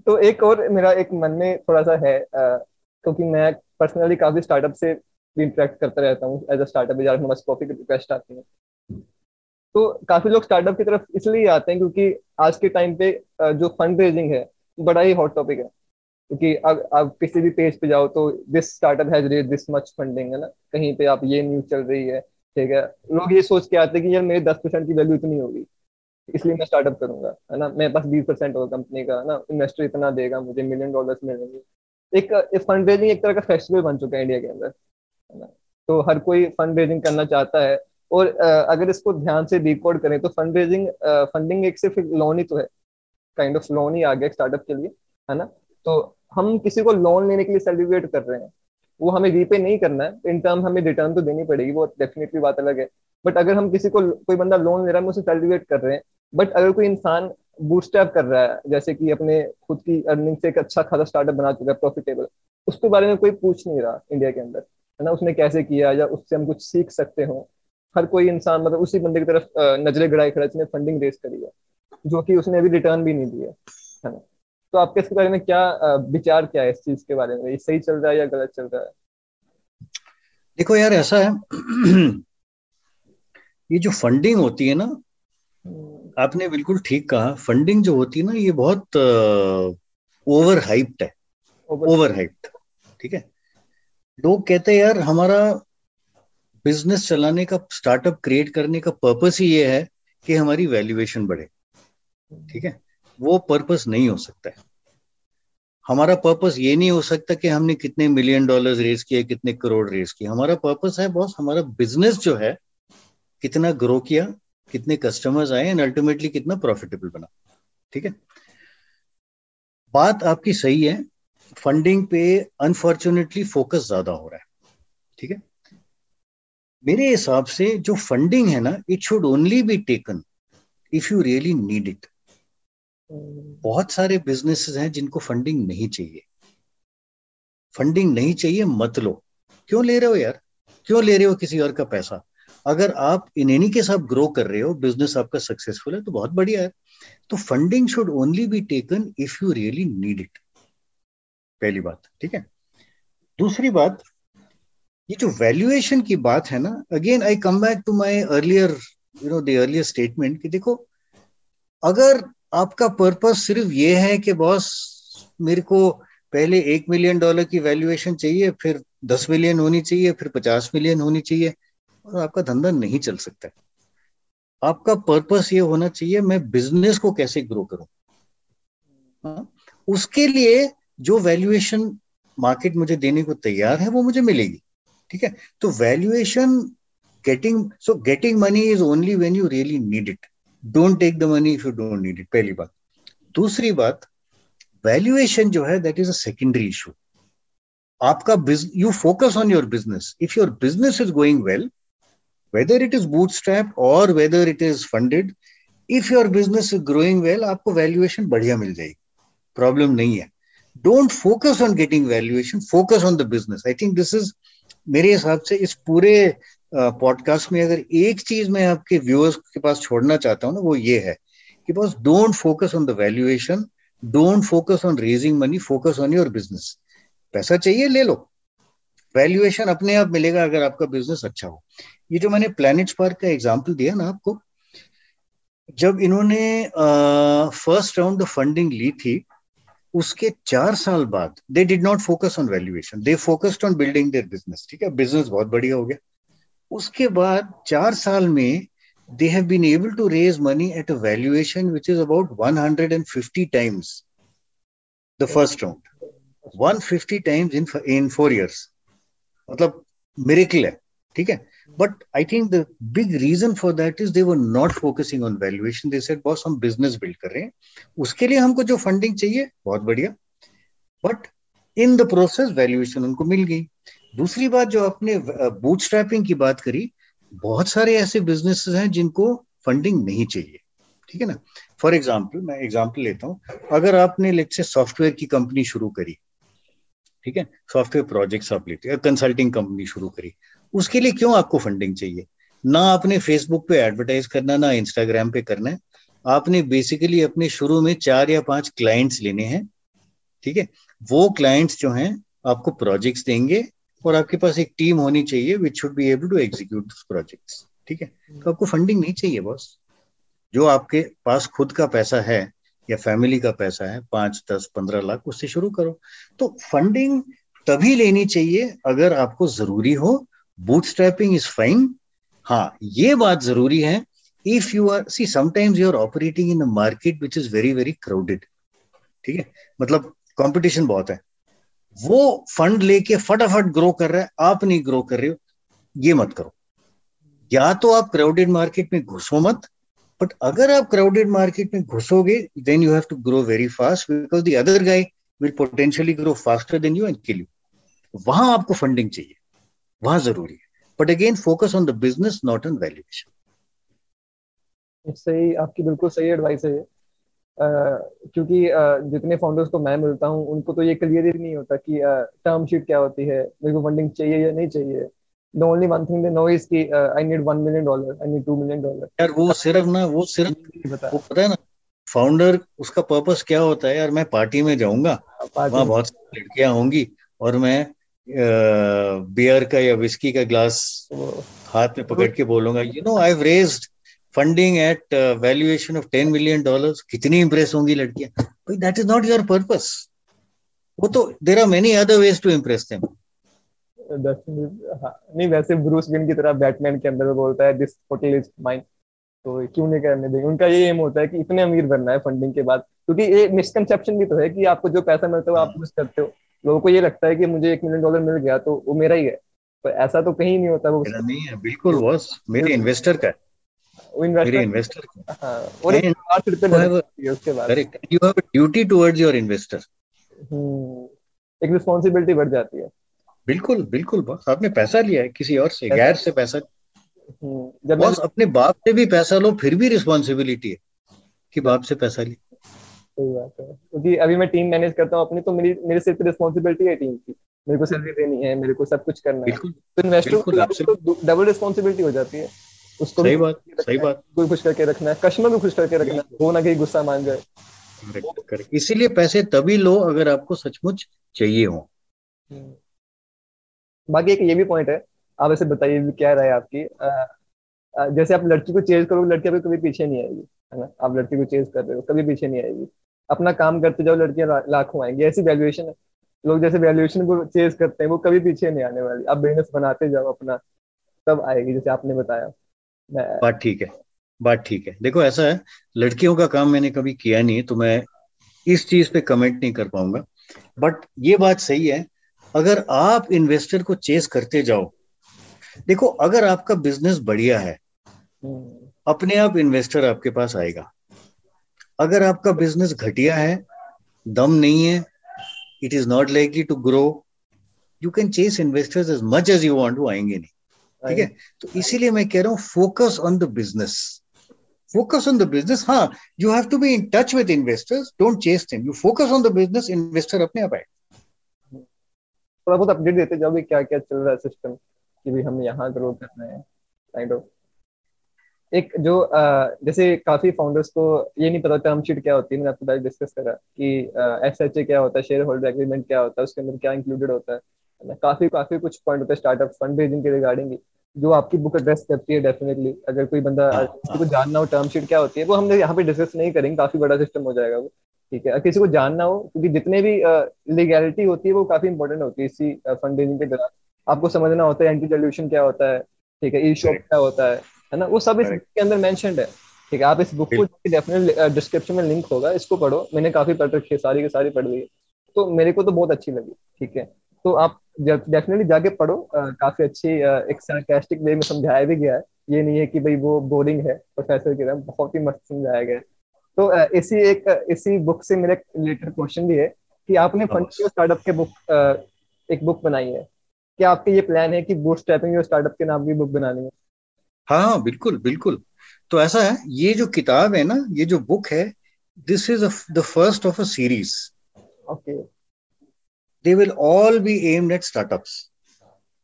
तो एक और मेरा एक मन में थोड़ा सा है क्योंकि मैं पर्सनली काफ़ी स्टार्टअप से भी इंटरेक्ट करता रहता हूँ एज अ स्टार्टअप हमारे कॉफ़ी की रिक्वेस्ट आती है। तो काफ़ी लोग स्टार्टअप की तरफ़ इसलिए आते हैं क्योंकि आज के टाइम पे जो फंड रेजिंग है, बड़ा ही हॉट टॉपिक है। क्योंकि अब आप किसी भी पेज पे जाओ तो this startup has raise this much funding है ना? कहीं पे आप ये न्यूज़ चल रही है, ठीक है? लोग ये सोच के आते हैं कि यार मेरे दस परसेंट की वैल्यू इतनी होगी, इसलिए मैं स्टार्टअप करूँगा, है ना? मेरे पास बीस परसेंट होगा कंपनी का, है ना? इन्वेस्टर इतना देगा, मुझे मिलियन डॉलर्स मिलेंगे। एक फंड रेजिंग एक तरह का फेस्टिवल बन चुका है इंडिया के अंदर तो हर कोई फंड रेजिंग करना चाहता है और अगर इसको ध्यान से डिकोड करें तो फंड रेजिंग फंडिंग एक सिर्फ़ लोन ही तो है काइंड ऑफ़ लोन ही आ गया स्टार्टअप के लिए, है ना? तो हम किसी को लोन लेने के लिए सेलिब्रेट कर रहे हैं, वो हमें रीपे नहीं करना है इन टर्म हमें रिटर्न तो देनी पड़ेगी, वो डेफिनेटली बात अलग है बट अगर हम किसी को, कोई बंदा लोन ले रहा है, हम उसे सेलिब्रेट कर रहे हैं बट अगर कोई इंसान बूस्टअप कर रहा है जैसे कि अपने खुद की अर्निंग से एक अच्छा खासा स्टार्टअप बना चुका है प्रॉफिटेबल उसके बारे में कोई पूछ नहीं रहा इंडिया के अंदर है ना? उसने कैसे किया या उससे हम कुछ सीख सकते हो? हर कोई इंसान मतलब उसी बंदे की तरफ़ नजरे गड़ाई खड़ा जिसने फंडिंग रेस करी है जो कि उसने अभी रिटर्न भी नहीं दिया है ना? तो आपके इसके बारे में क्या विचार क्या है इस चीज़ के बारे में? ये सही चल रहा है या गलत चल रहा है? देखो यार ऐसा है ये जो फंडिंग होती है ना हम्म। आपने बिल्कुल ठीक कहा फंडिंग जो होती है ना ये बहुत ओवर हाइप्ड है। ओवर हाइप्ड ठीक है? लोग कहते हैं यार हमारा बिज़नेस चलाने का स्टार्टअप क्रिएट करने का पर्पस ही ये है कि हमारी वैल्यूएशन बढ़े ठीक है? वो पर्पस नहीं हो सकता है। हमारा पर्पस ये नहीं हो सकता कि हमने कितने मिलियन डॉलर्स रेज किए कितने करोड़ रेज किए। हमारा पर्पस है बॉस हमारा बिज़नेस जो है कितना ग्रो किया कितने कस्टमर्स आए एंड अल्टीमेटली कितना प्रॉफिटेबल बना। ठीक है? बात आपकी सही है फंडिंग पे अनफॉर्चुनेटली फोकस ज़्यादा हो रहा है। ठीक है? मेरे हिसाब से जो फंडिंग है ना it should only be taken if you really need it बहुत सारे बिजनेसेस हैं जिनको फंडिंग नहीं चाहिए। फंडिंग नहीं चाहिए, मत लो। क्यों ले रहे हो यार? क्यों ले रहे हो किसी और का पैसा? अगर आप इन एनी केस आप ग्रो कर रहे हो बिज़नेस आपका सक्सेसफुल है तो बहुत बढ़िया है। तो funding should only be taken if you really need it पहली बात, ठीक है? दूसरी बात, ये जो वैल्यूएशन की बात है ना again I come back to my earlier you know the earlier statement कि देखो, अगर आपका पर्पस सिर्फ़ ये है कि बॉस मेरे को पहले एक मिलियन डॉलर की वैल्यूएशन चाहिए, फिर दस मिलियन होनी चाहिए, फिर पचास मिलियन होनी चाहिए और आपका धंधा नहीं चल सकता। आपका पर्पस ये होना चाहिए, मैं बिज़नेस को कैसे ग्रो करूँ? हाँ? उसके लिए जो वैल्यूएशन मार्केट मुझे देने को तैयार है, वो मुझे मिलेगी। ठीक है? तो valuation getting so getting money is only when you really need it don't take the money if you don't need it पहली बात। दूसरी बात वैल्यूएशन जो है that is a secondary issue आपका you focus on your business if your business is going well whether it is bootstrap or whether it is funded if your business is growing well आपको valuation बढ़िया मिल जाएगी। Problem नहीं है। Don't focus on getting valuation focus on the business I think this is मेरे हिसाब से इस पूरे पॉडकास्ट uh, में अगर एक चीज़ मैं आपके व्यूअर्स के पास छोड़ना चाहता हूँ ना वो ये है कि बस don't focus on the valuation don't focus on raising money focus on your business पैसा चाहिए ले लो। वैल्यूएशन अपने आप मिलेगा अगर आपका बिज़नेस अच्छा हो। ये जो मैंने प्लैनेट पार्क का एग्ज़ाम्पल दिया ना आपको, जब इन्होंने फ़र्स्ट राउंड फंडिंग ली थी, उसके चार साल बाद they did not focus on valuation they focused on building their business ठीक है? बिज़नेस बहुत बढ़िया हो गया। उसके बाद चार साल में, they have been able to raise money at a valuation which is about 150 times the first round 150 times in in 4 years मतलब मिरेकल है, ठीक है? But I think the big reason for that is they were not focusing on valuation they said boss हम business build कर रहे हैं। उसके लिए हमको जो फंडिंग चाहिए, बहुत बढ़िया। But in the process valuation उनको मिल गई। दूसरी बात, जो आपने बूट स्ट्रैपिंग की बात करी, बहुत सारे ऐसे बिज़नेस हैं जिनको फंडिंग नहीं चाहिए, ठीक है ना? फॉर एग्ज़ाम्पल मैं एग्ज़ाम्पल लेता हूँ। अगर आपने लेट से सॉफ्टवेयर की कंपनी शुरू करी ठीक है? सॉफ्टवेयर प्रोजेक्ट्स आप लेते हैं कंसल्टिंग कंपनी शुरू करी। उसके लिए क्यों आपको फंडिंग चाहिए? ना आपने फेसबुक पे एडवर्टाइज करना, ना इंस्टाग्राम पे करना है। आपने बेसिकली अपने शुरू में चार या पाँच क्लाइंट्स लेने हैं, ठीक है? वो क्लाइंट्स जो हैं, आपको प्रोजेक्ट्स देंगे और आपके पास एक टीम होनी चाहिए which should be able to execute projects ठीक है? तो आपको फंडिंग नहीं चाहिए बॉस जो आपके पास खुद का पैसा है या फैमिली का पैसा है, पाँच, दस, पंद्रह लाख, उससे शुरू करो। तो फंडिंग तभी लेनी चाहिए अगर आपको ज़रूरी हो। बूटस्ट्रैपिंग इज़ फाइन हाँ ये बात ज़रूरी है। If you are see sometimes you are operating in market which is very very crowded ठीक है? मतलब कंपटीशन बहुत है। वो फंड लेके फटाफट ग्रो कर रहा है। आप नहीं ग्रो कर रहे हो। ये मत करो। या तो आप क्राउडेड मार्केट में घुसो मत। बट अगर आप क्राउडेड मार्केट में घुसोगे then you have to grow very fast because the other guy will potentially grow faster than you and kill you वहाँ आपको फंडिंग चाहिए। वहाँ ज़रूरी है। But again focus on the business not on valuation सही आपकी बिल्कुल सही एडवाइस है Uh, क्योंकि uh, जितने फाउंडर्स को मैं मिलता हूँ उनको तो ये क्लियर ही नहीं होता कि टर्म uh, शीट क्या होती है मेरे को फंडिंग चाहिए या नहीं चाहिए। The only one thing they know is कि I need one million dollar I need two million dollar यार वो सिर्फ़ ना वो सिर्फ़ पता वो पता है ना फाउंडर उसका पर्पस क्या होता है यार मैं पार्टी में जाऊँगा वहाँ बहुत सारी लड़कियाँ होंगी और मैं बियर का या विस्की का ग्लास हाथ में पकड़ के बोलूँगा you know I raised funding at valuation of ten million dollar कितनी इंप्रेस होंगी लड़कियाँ। That is not your purpose वो तो there are many other ways to impress them नहीं वैसे ब्रूस विन की तरह बैटमैन के अंदर बोलता है दिस होटल इज़ माइन तो क्यों नहीं करने देंगे? उनका ये एम होता है कि इतने अमीर बनना है फंडिंग के बाद। क्योंकि ये मिसकंसेप्शन भी तो है कि आपको जो पैसा मिलता है आप यूज़ करते हो। लोगों को ये लगता है कि मुझे एक मिलियन डॉलर मिल गया तो वो मेरा ही है। तो ऐसा तो कहीं नहीं होता। वो मेरा नहीं है बिल्कुल बॉस मेरे इन्वेस्टर का मेरे इन्वेस्टर का हाँ, और एक उसके बाद। Correct you have a duty towards your investor एक रिस्पांसिबिलिटी बढ़ जाती है। बिल्कुल बिल्कुल बॉस। आपने पैसा लिया है किसी और से गैर से पैसा। हम्म, जब बॉस अपने बाप से भी पैसा लो फिर भी रिस्पॉन्सिबिलिटी है कि बाप से पैसा लिया सही बात है। क्योंकि अभी मैं टीम मैनेज करता हूँ अपनी तो मेरी मेरे सिर्फ़ रिस्पॉन्सिबिलिटी है टीम की। मेरे को सैलरी देनी है मेरे को सब कुछ करना है। तो इन्वेस्टर को डबल रिस्पॉन्सिबिलिटी हो जाती है। उसको सही बात सही बात। कोई खुश करके रखना है कस्टमर को खुश करके रखना है वो ना कहीं गुस्सा मान जाए। इसीलिए पैसे तभी लो अगर आपको सचमुच चाहिए हो। हम्म। बाकी एक ये भी पॉइंट है। आप ऐसे बताइए क्या राय आपकी? जैसे आप लड़की को चेंज करोगे, लड़की आपको कभी पीछे नहीं आएगी, है ना? आप लड़की को चेंज कर रहे हो, कभी पीछे नहीं आएगी। अपना काम करते जाओ, लड़कियाँ लाखों आएँगी। ऐसी वैल्यूएशन है। लोग जैसे वैल्यूएशन को चेज करते हैं, वो कभी पीछे नहीं आने वाली। आप बिज़नेस बनाते जाओ अपना, तब आएगी, जैसे आपने बताया। बात ठीक है, बात ठीक है। देखो, ऐसा है, लड़कियों का काम मैंने कभी किया नहीं तो मैं इस चीज़ पे कमेंट नहीं कर पाऊँगा। बट ये बात सही है अगर आप इन्वेस्टर को चेस करते जाओ देखो अगर आपका बिज़नेस बढ़िया है। अपने आप इन्वेस्टर आपके पास आएगा। अगर आपका बिज़नेस घटिया है दम नहीं है it is not likely to grow you can chase investors as much as you want to आएँगे नहीं। ठीक है? तो इसीलिए मैं कह रहा हूँ focus on the business focus on the business हाँ you have to be in touch with investors don't chase them you focus on the business investor अपने आप आए थोड़ा बहुत अपडेट देते जाओ क्या क्या चल रहा है सिस्टम कि भी हम यहाँ ग्रो करना है काइंड ऑफ़ एक जो जैसे काफ़ी फाउंडर्स को ये नहीं पता टर्म शीट क्या होती है मैंने आपके पहले डिस्कस करा कि एस एच ए क्या होता है शेयर होल्डर एग्रीमेंट क्या होता है उसके अंदर क्या इंक्लूडेड होता है। काफ़ी काफ़ी कुछ पॉइंट होता है स्टार्टअप फंड रेजिंग के रिगार्डिंग जो आपकी बुक एड्रेस करती है डेफिनेटली अगर कोई बंदा हाँ। को जानना हो टर्म शीट क्या होती है वो हम यहाँ पे डिस्कस नहीं करेंगे काफ़ी बड़ा सिस्टम हो जाएगा वो। ठीक है। किसी को जानना हो क्योंकि जितने भी लीगैलिटी होती है वो काफ़ी इंपॉर्टेंट होती है इसी फंड रेजिंग के दौरान। आपको समझना होता है एंटी सोल्यूशन क्या होता है ठीक है ई शॉप क्या होता है है ना? वो सब इस के अंदर मैंशनड है। ठीक है आप इस बुक को डेफिनेटली डिस्क्रिप्शन में लिंक होगा इसको पढ़ो। मैंने काफ़ी पढ़ रखी है सारी की सारी पढ़ ली है। तो मेरे को तो बहुत अच्छी लगी ठीक है। तो आप डेफिनेटली जाके पढ़ो आ, काफ़ी अच्छी एक सरकास्टिक वे में समझाया भी गया है। ये नहीं है कि भाई वो बोरिंग है प्रोफेसर की तरह बहुत ही मस्त समझाया गया है। तो इसी एक इसी बुक से मेरा रिलेटेड क्वेश्चन भी है कि आपने फंडिंग स्टार्टअप के बुक एक बुक बनाई है। क्या आपके ये प्लान है कि बूट स्टेपिंग स्टार्टअप के नाम की बुक बनानी है? हाँ हाँ बिल्कुल बिल्कुल। तो ऐसा है ये जो किताब है ना ये जो बुक है this is the first of a series okay they will all be aimed at startups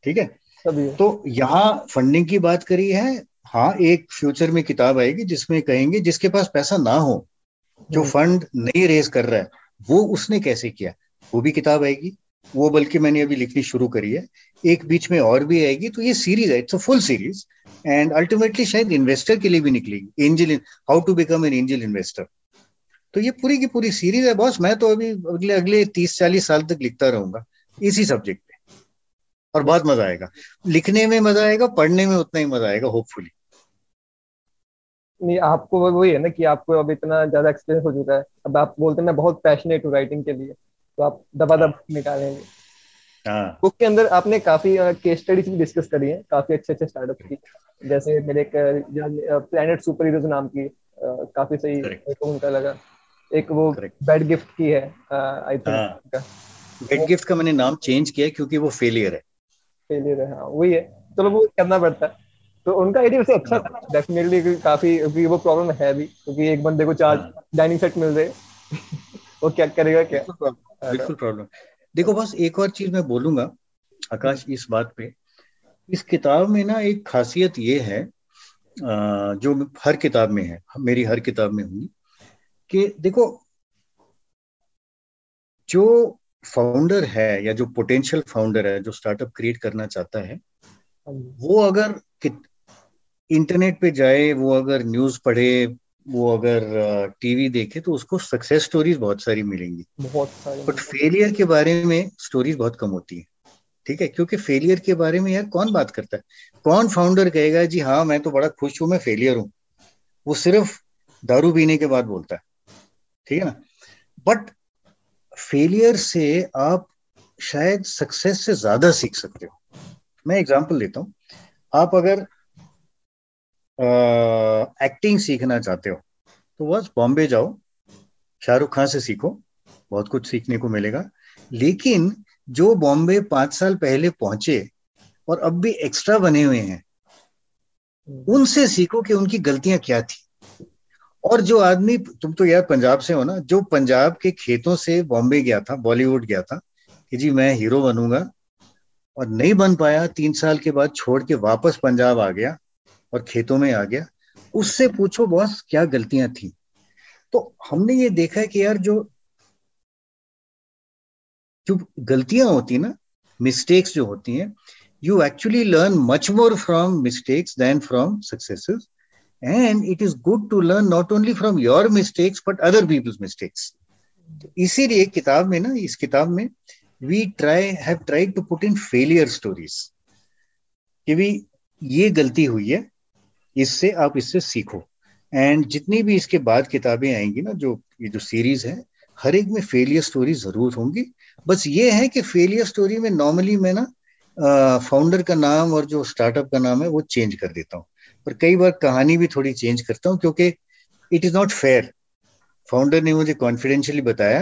ठीक है? तो यहाँ फंडिंग की बात करी है हाँ एक फ्यूचर में किताब आएगी जिसमें कहेंगे जिसके पास पैसा ना हो जो फंड हम्म। नहीं रेज कर रहा है वो उसने कैसे किया? वो भी किताब आएगी वो बल्कि मैंने अभी लिखनी शुरू करी है। एक बीच में और भी आएगी तो ये सीरीज़ है it's a full series and ultimately शायद इन्वेस्टर के लिए भी निकलेगी। Angel how to become an angel investor तो ये पूरी की पूरी सीरीज़ है बॉस मैं तो अभी अगले अगले तीस चालीस साल तक लिखता रहूँगा इसी सब्जेक्ट पे। और बहुत मज़ा आएगा। लिखने में मज़ा आएगा पढ़ने में उतना ही मज़ा आएगा होपफुली नहीं आपको वही है ना कि आपको अब इतना ज़्यादा एक्सपीरियंस हो चुका है। अब आप बोलते हैं मैं बहुत पैशनेट हूँ राइटिंग के लिए। तो आप दबा दब निकालेंगे। हाँ। बुक के अंदर आपने काफ़ी केस स्टडीज़ भी डिस्कस करी है। काफ़ी अच्छे अच्छे स्टार्टअप की। जैसे मेरे एक प्लेनेट सुपर हीरोज नाम की काफ़ी सही को उनका लगा। एक वो बैड गिफ्ट की है आई थिंक बैड गिफ्ट का मैंने नाम चेंज किया क्योंकि वो फेलियर है। फेलियर है हाँ वही है। चलो वो करना पड़ता है। तो उनका आइडिया वैसे अच्छा था डेफिनेटली काफ़ी क्योंकि वो प्रॉब्लम है भी क्योंकि एक बंदे को चार डाइनिंग सेट मिल रहे। वो क्या करेगा क्या? बिल्कुल प्रॉब्लम देखो बस एक और चीज़ मैं बोलूँगा आकाश इस बात पे। इस किताब में ना एक खासियत ये है जो हर किताब में है मेरी हर किताब में होगी कि देखो जो फाउंडर है या जो पोटेंशियल फाउंडर है जो स्टार्टअप क्रिएट करना चाहता है वो अगर इंटरनेट पे जाए वो अगर न्यूज़ पढ़े वो अगर टीवी देखे तो उसको सक्सेस स्टोरीज बहुत सारी मिलेंगी। बहुत सारी बट फेलियर के बारे में स्टोरीज बहुत कम होती है। ठीक है? क्योंकि फेलियर के बारे में यार कौन बात करता है? कौन फाउंडर कहेगा जी हाँ मैं तो बड़ा खुश हूँ मैं फेलियर हूँ। वो सिर्फ़ दारू पीने के बाद बोलता है। ठीक है ना? बट फेलियर से आप शायद सक्सेस से ज़्यादा सीख सकते हो। मैं एग्ज़ाम्पल देता हूँ। आप अगर एक्टिंग सीखना चाहते हो तो बस बॉम्बे जाओ शाहरुख खान से सीखो बहुत कुछ सीखने को मिलेगा लेकिन जो बॉम्बे पाँच साल पहले पहुँचे और अब भी एक्स्ट्रा बने हुए हैं हम्म। उनसे सीखो कि उनकी गलतियाँ क्या थी और जो आदमी तुम तो यार पंजाब से हो ना जो पंजाब के खेतों से बॉम्बे गया था बॉलीवुड गया था कि जी मैं हीरो बनूँगा और नहीं बन पाया तीन साल के बाद छोड़ के वापस पंजाब आ गया और खेतों में आ गया, उससे पूछो, बॉस, क्या गलतियाँ थी? तो हमने ये देखा है कि यार जो जो गलतियाँ होती ना मिस्टेक्स जो होती हैं you actually learn much more from mistakes than from successes and it is good to learn not only from your mistakes but other people's mistakes इसीलिए किताब में ना, इस किताब में we try have tried to put in failure stories कि भी ये गलती हुई है इससे आप इससे सीखो। एंड जितनी भी इसके बाद किताबें आएँगी ना, जो, ये जो सीरीज़ है, हर एक में फेलियर स्टोरी ज़रूर होंगी। बस ये है कि फेलियर स्टोरी में नॉर्मली मैं ना फाउंडर का नाम और जो स्टार्टअप का नाम है, वो चेंज कर देता हूँ। पर कई बार कहानी भी थोड़ी चेंज करता हूँ, क्योंकि it is not fair founder ने मुझे कॉन्फिडेंशियली बताया,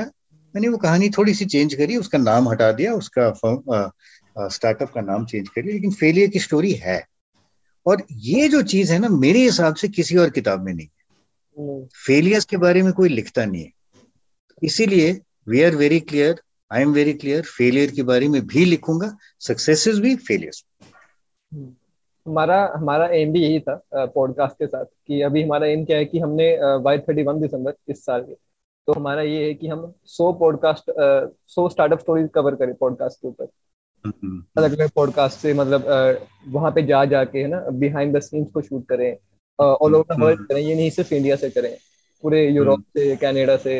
मैंने वो कहानी थोड़ी सी चेंज करी, उसका नाम हटा दिया, उसका स्टार्टअप का नाम चेंज कर लिया लेकिन फेलियर की स्टोरी है। और ये जो चीज़ है ना, मेरे हिसाब से किसी और किताब में नहीं। फेलियर्स के बारे में कोई लिखता नहीं है। इसीलिए we are very clear I am very clear failure के बारे में भी लिखूँगा सक्सेसेस भी फेलियर्स हमारा हमारा एम भी यही था पॉडकास्ट के साथ, कि अभी हमारा एम क्या है कि हमने बाई थर्टी वन दिसंबर इस साल के। तो हमारा ये है कि हम सौ पॉडकास्ट सौ स्टार्टअप स्टोरीज कवर करें पॉडकास्ट के ऊपर। अलग अलग पॉडकास्ट से मतलब वहाँ पे जा जाके है ना बिहाइंड द सीन्स को शूट करें ऑल ओवर द वर्ल्ड करें ये नहीं सिर्फ़ इंडिया से करें पूरे यूरोप हम्म। से कनाडा से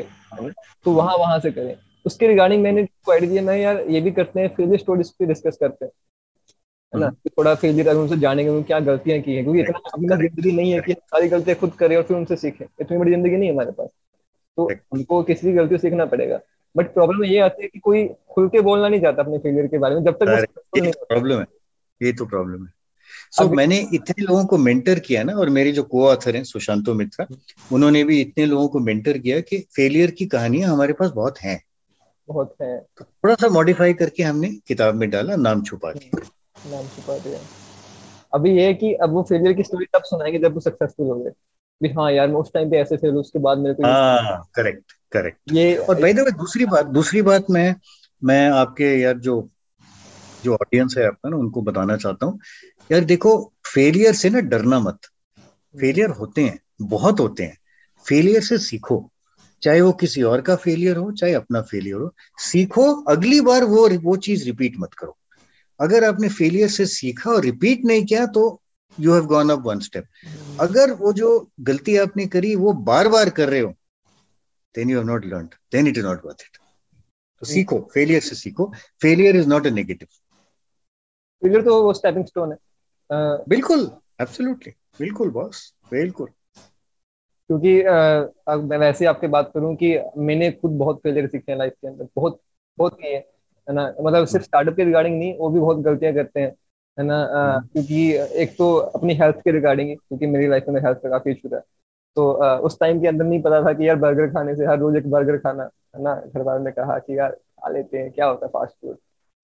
तो वहाँ वहाँ से करें। उसके रिगार्डिंग मैंने आइडिया दिया मैं यार ये भी करते हैं फेलियर स्टोरीज पे डिस्कस करते हैं है ना? हम्म। थोड़ा फेलियर अगर उनसे जानेंगे उन्होंने क्या गलतियाँ की हैं क्योंकि इतना अपना ज़िंदगी नहीं है कि सारी गलतियाँ खुद करें और फिर उनसे सीखें इतनी बड़ी ज़िंदगी नहीं है हमारे पास तो हमको किसी की गलती सीखना पड़ेगा। बट प्रॉब्लम ये आती है कि कोई खुल के बोलना नहीं चाहता अपने फेलियर के बारे में जब तक प्रॉब्लम है। ये तो प्रॉब्लम है। सो so, मैंने इतने लोगों को मेंटर किया ना और मेरे जो को ऑथर हैं सुशांतो मित्रा उन्होंने भी इतने लोगों को मेंटर किया कि फेलियर की कहानियाँ हमारे पास बहुत हैं। बहुत है। तो थोड़ा सा मॉडिफाई करके हमने किताब में डाला नाम छुपा के नाम छुपा दिया। अभी ये है कि अब वो फेलियर की स्टोरी तब सुनाएँगे जब वो सक्सेसफुल हो गए हाँ यार मैं उस टाइम पे ऐसे थे उसके बाद मेरे को हाँ करेक्ट करेक्ट ये और भाई देखो दूसरी बात दूसरी बात मैं मैं आपके यार जो जो ऑडियंस है आपका ना उनको बताना चाहता हूँ। यार देखो फेलियर से ना डरना मत। फेलियर होते हैं बहुत होते हैं। फेलियर से सीखो। चाहे वो किसी और का फेलियर हो चाहे अपना फेलियर हो सीखो अगली बार वो वो चीज़ रिपीट मत करो। अगर आपने फेलियर से सीखा और रिपीट नहीं किया तो you have gone up one step अगर वो जो गलती आपने करी वो बार बार कर रहे हो you have not learn then it is not worth it तो hmm. सीखो फेलियर से सीखो failure is not a negative failure तो वो स्टेपिंग स्टोन है uh, बिल्कुल एब्सोल्युटली बिल्कुल बॉस बिल्कुल क्योंकि uh, मैं वैसे आपके बात करूँ कि मैंने खुद बहुत फेलियर सीखे हैं लाइफ के अंदर। बहुत बहुत किए है ना? मतलब सिर्फ़ स्टार्टअप के रिगार्डिंग नहीं वो भी बहुत गलतियाँ करते हैं है ना? हम्म। क्योंकि एक तो अपनी हेल्थ के रिगार्डिंग क्योंकि मेरी लाइफ में हेल्थ का काफ़ी इशू था। तो आ, उस टाइम के अंदर नहीं पता था कि यार बर्गर खाने से हर रोज एक बर्गर खाना है ना? घर वालों ने कहा कि यार खा लेते हैं क्या होता है फास्ट फ़ूड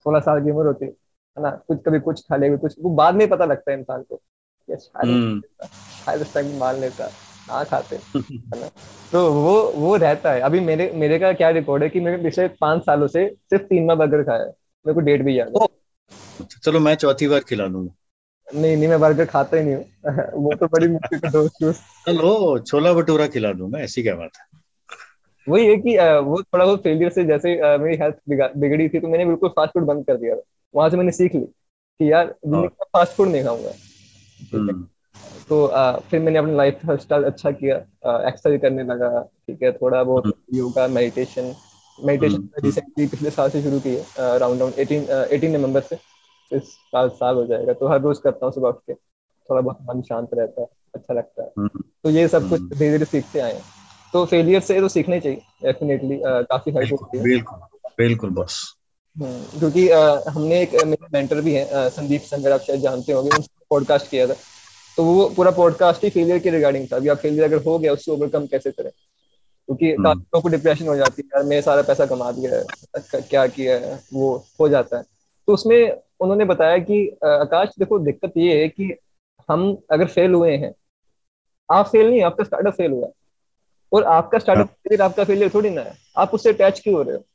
सोलह साल की उम्र होती है ना? कुछ कभी कुछ खा ले कुछ वो बाद में पता लगता है इंसान को हम्म। शायद उस टाइम मान लेता हाँ खाते है ना? तो वो वो रहता है। अभी मेरे मेरे का क्या रिकॉर्ड है कि मैंने पिछले पाँच सालों से सिर्फ़ तीन बार बर्गर खाया है। मेरे को डेट भी याद है। चलो मैं चौथी बार खिला दूँगा। नहीं नहीं मैं बर्गर खाता ही नहीं हूँ। वो तो बड़ी मुश्किल का दोस्त चलो छोला भटूरा खिला दूँगा ऐसी क्या बात है? वही है कि वो थोड़ा बहुत फेलियर से जैसे मेरी हेल्थ बिगड़ी थी तो मैंने बिल्कुल फास्ट फ़ूड बंद कर दिया वहाँ से मैंने सीख ली कि यार फास्ट हाँ। फ़ूड नहीं खाऊँगा। हम्म। तो आ, फिर मैंने अपनी लाइफ स्टाइल अच्छा किया। एक्सरसाइज करने लगा। ठीक है? थोड़ा बहुत। योगा मेडिटेशन मेडिटेशन रिसेंटली पिछले साल से शुरू की है around around eighteen eighteen November से। इस साल साल हो जाएगा तो हर रोज करता हूँ सुबह उठ के। थोड़ा बहुत मन शांत रहता है अच्छा लगता है। हम्म। तो ये सब कुछ धीरे धीरे सीखते आए तो फेलियर से तो सीखना चाहिए डेफिनेटली काफ़ी हेल्प होती है। बिल्कुल बिल्कुल बस। हम्म, क्योंकि हमने एक मेरे मेंटर भी है संदीप संगर आप शायद जानते होंगे उनसे पॉडकास्ट किया था। तो वो पूरा पॉडकास्ट ही फेलियर के रिगार्डिंग था। अभी आप फेलियर अगर हो गया उससे ओवरकम कैसे करें? क्योंकि हम्म। लोगों को डिप्रेशन हो जाती है यार मैं सारा पैसा कमा दिया है क्या किया है? वो हो जाता है। तो उसमें उन्होंने बताया कि आकाश देखो दिक्कत ये है कि हम अगर फेल हुए हैं आप फेल नहीं आपका स्टार्टअप फेल हुआ और आपका स्टार्टअप फेलियर हाँ। आपका फेलियर थोड़ी ना है। आप उससे अटैच क्यों हो रहे हो?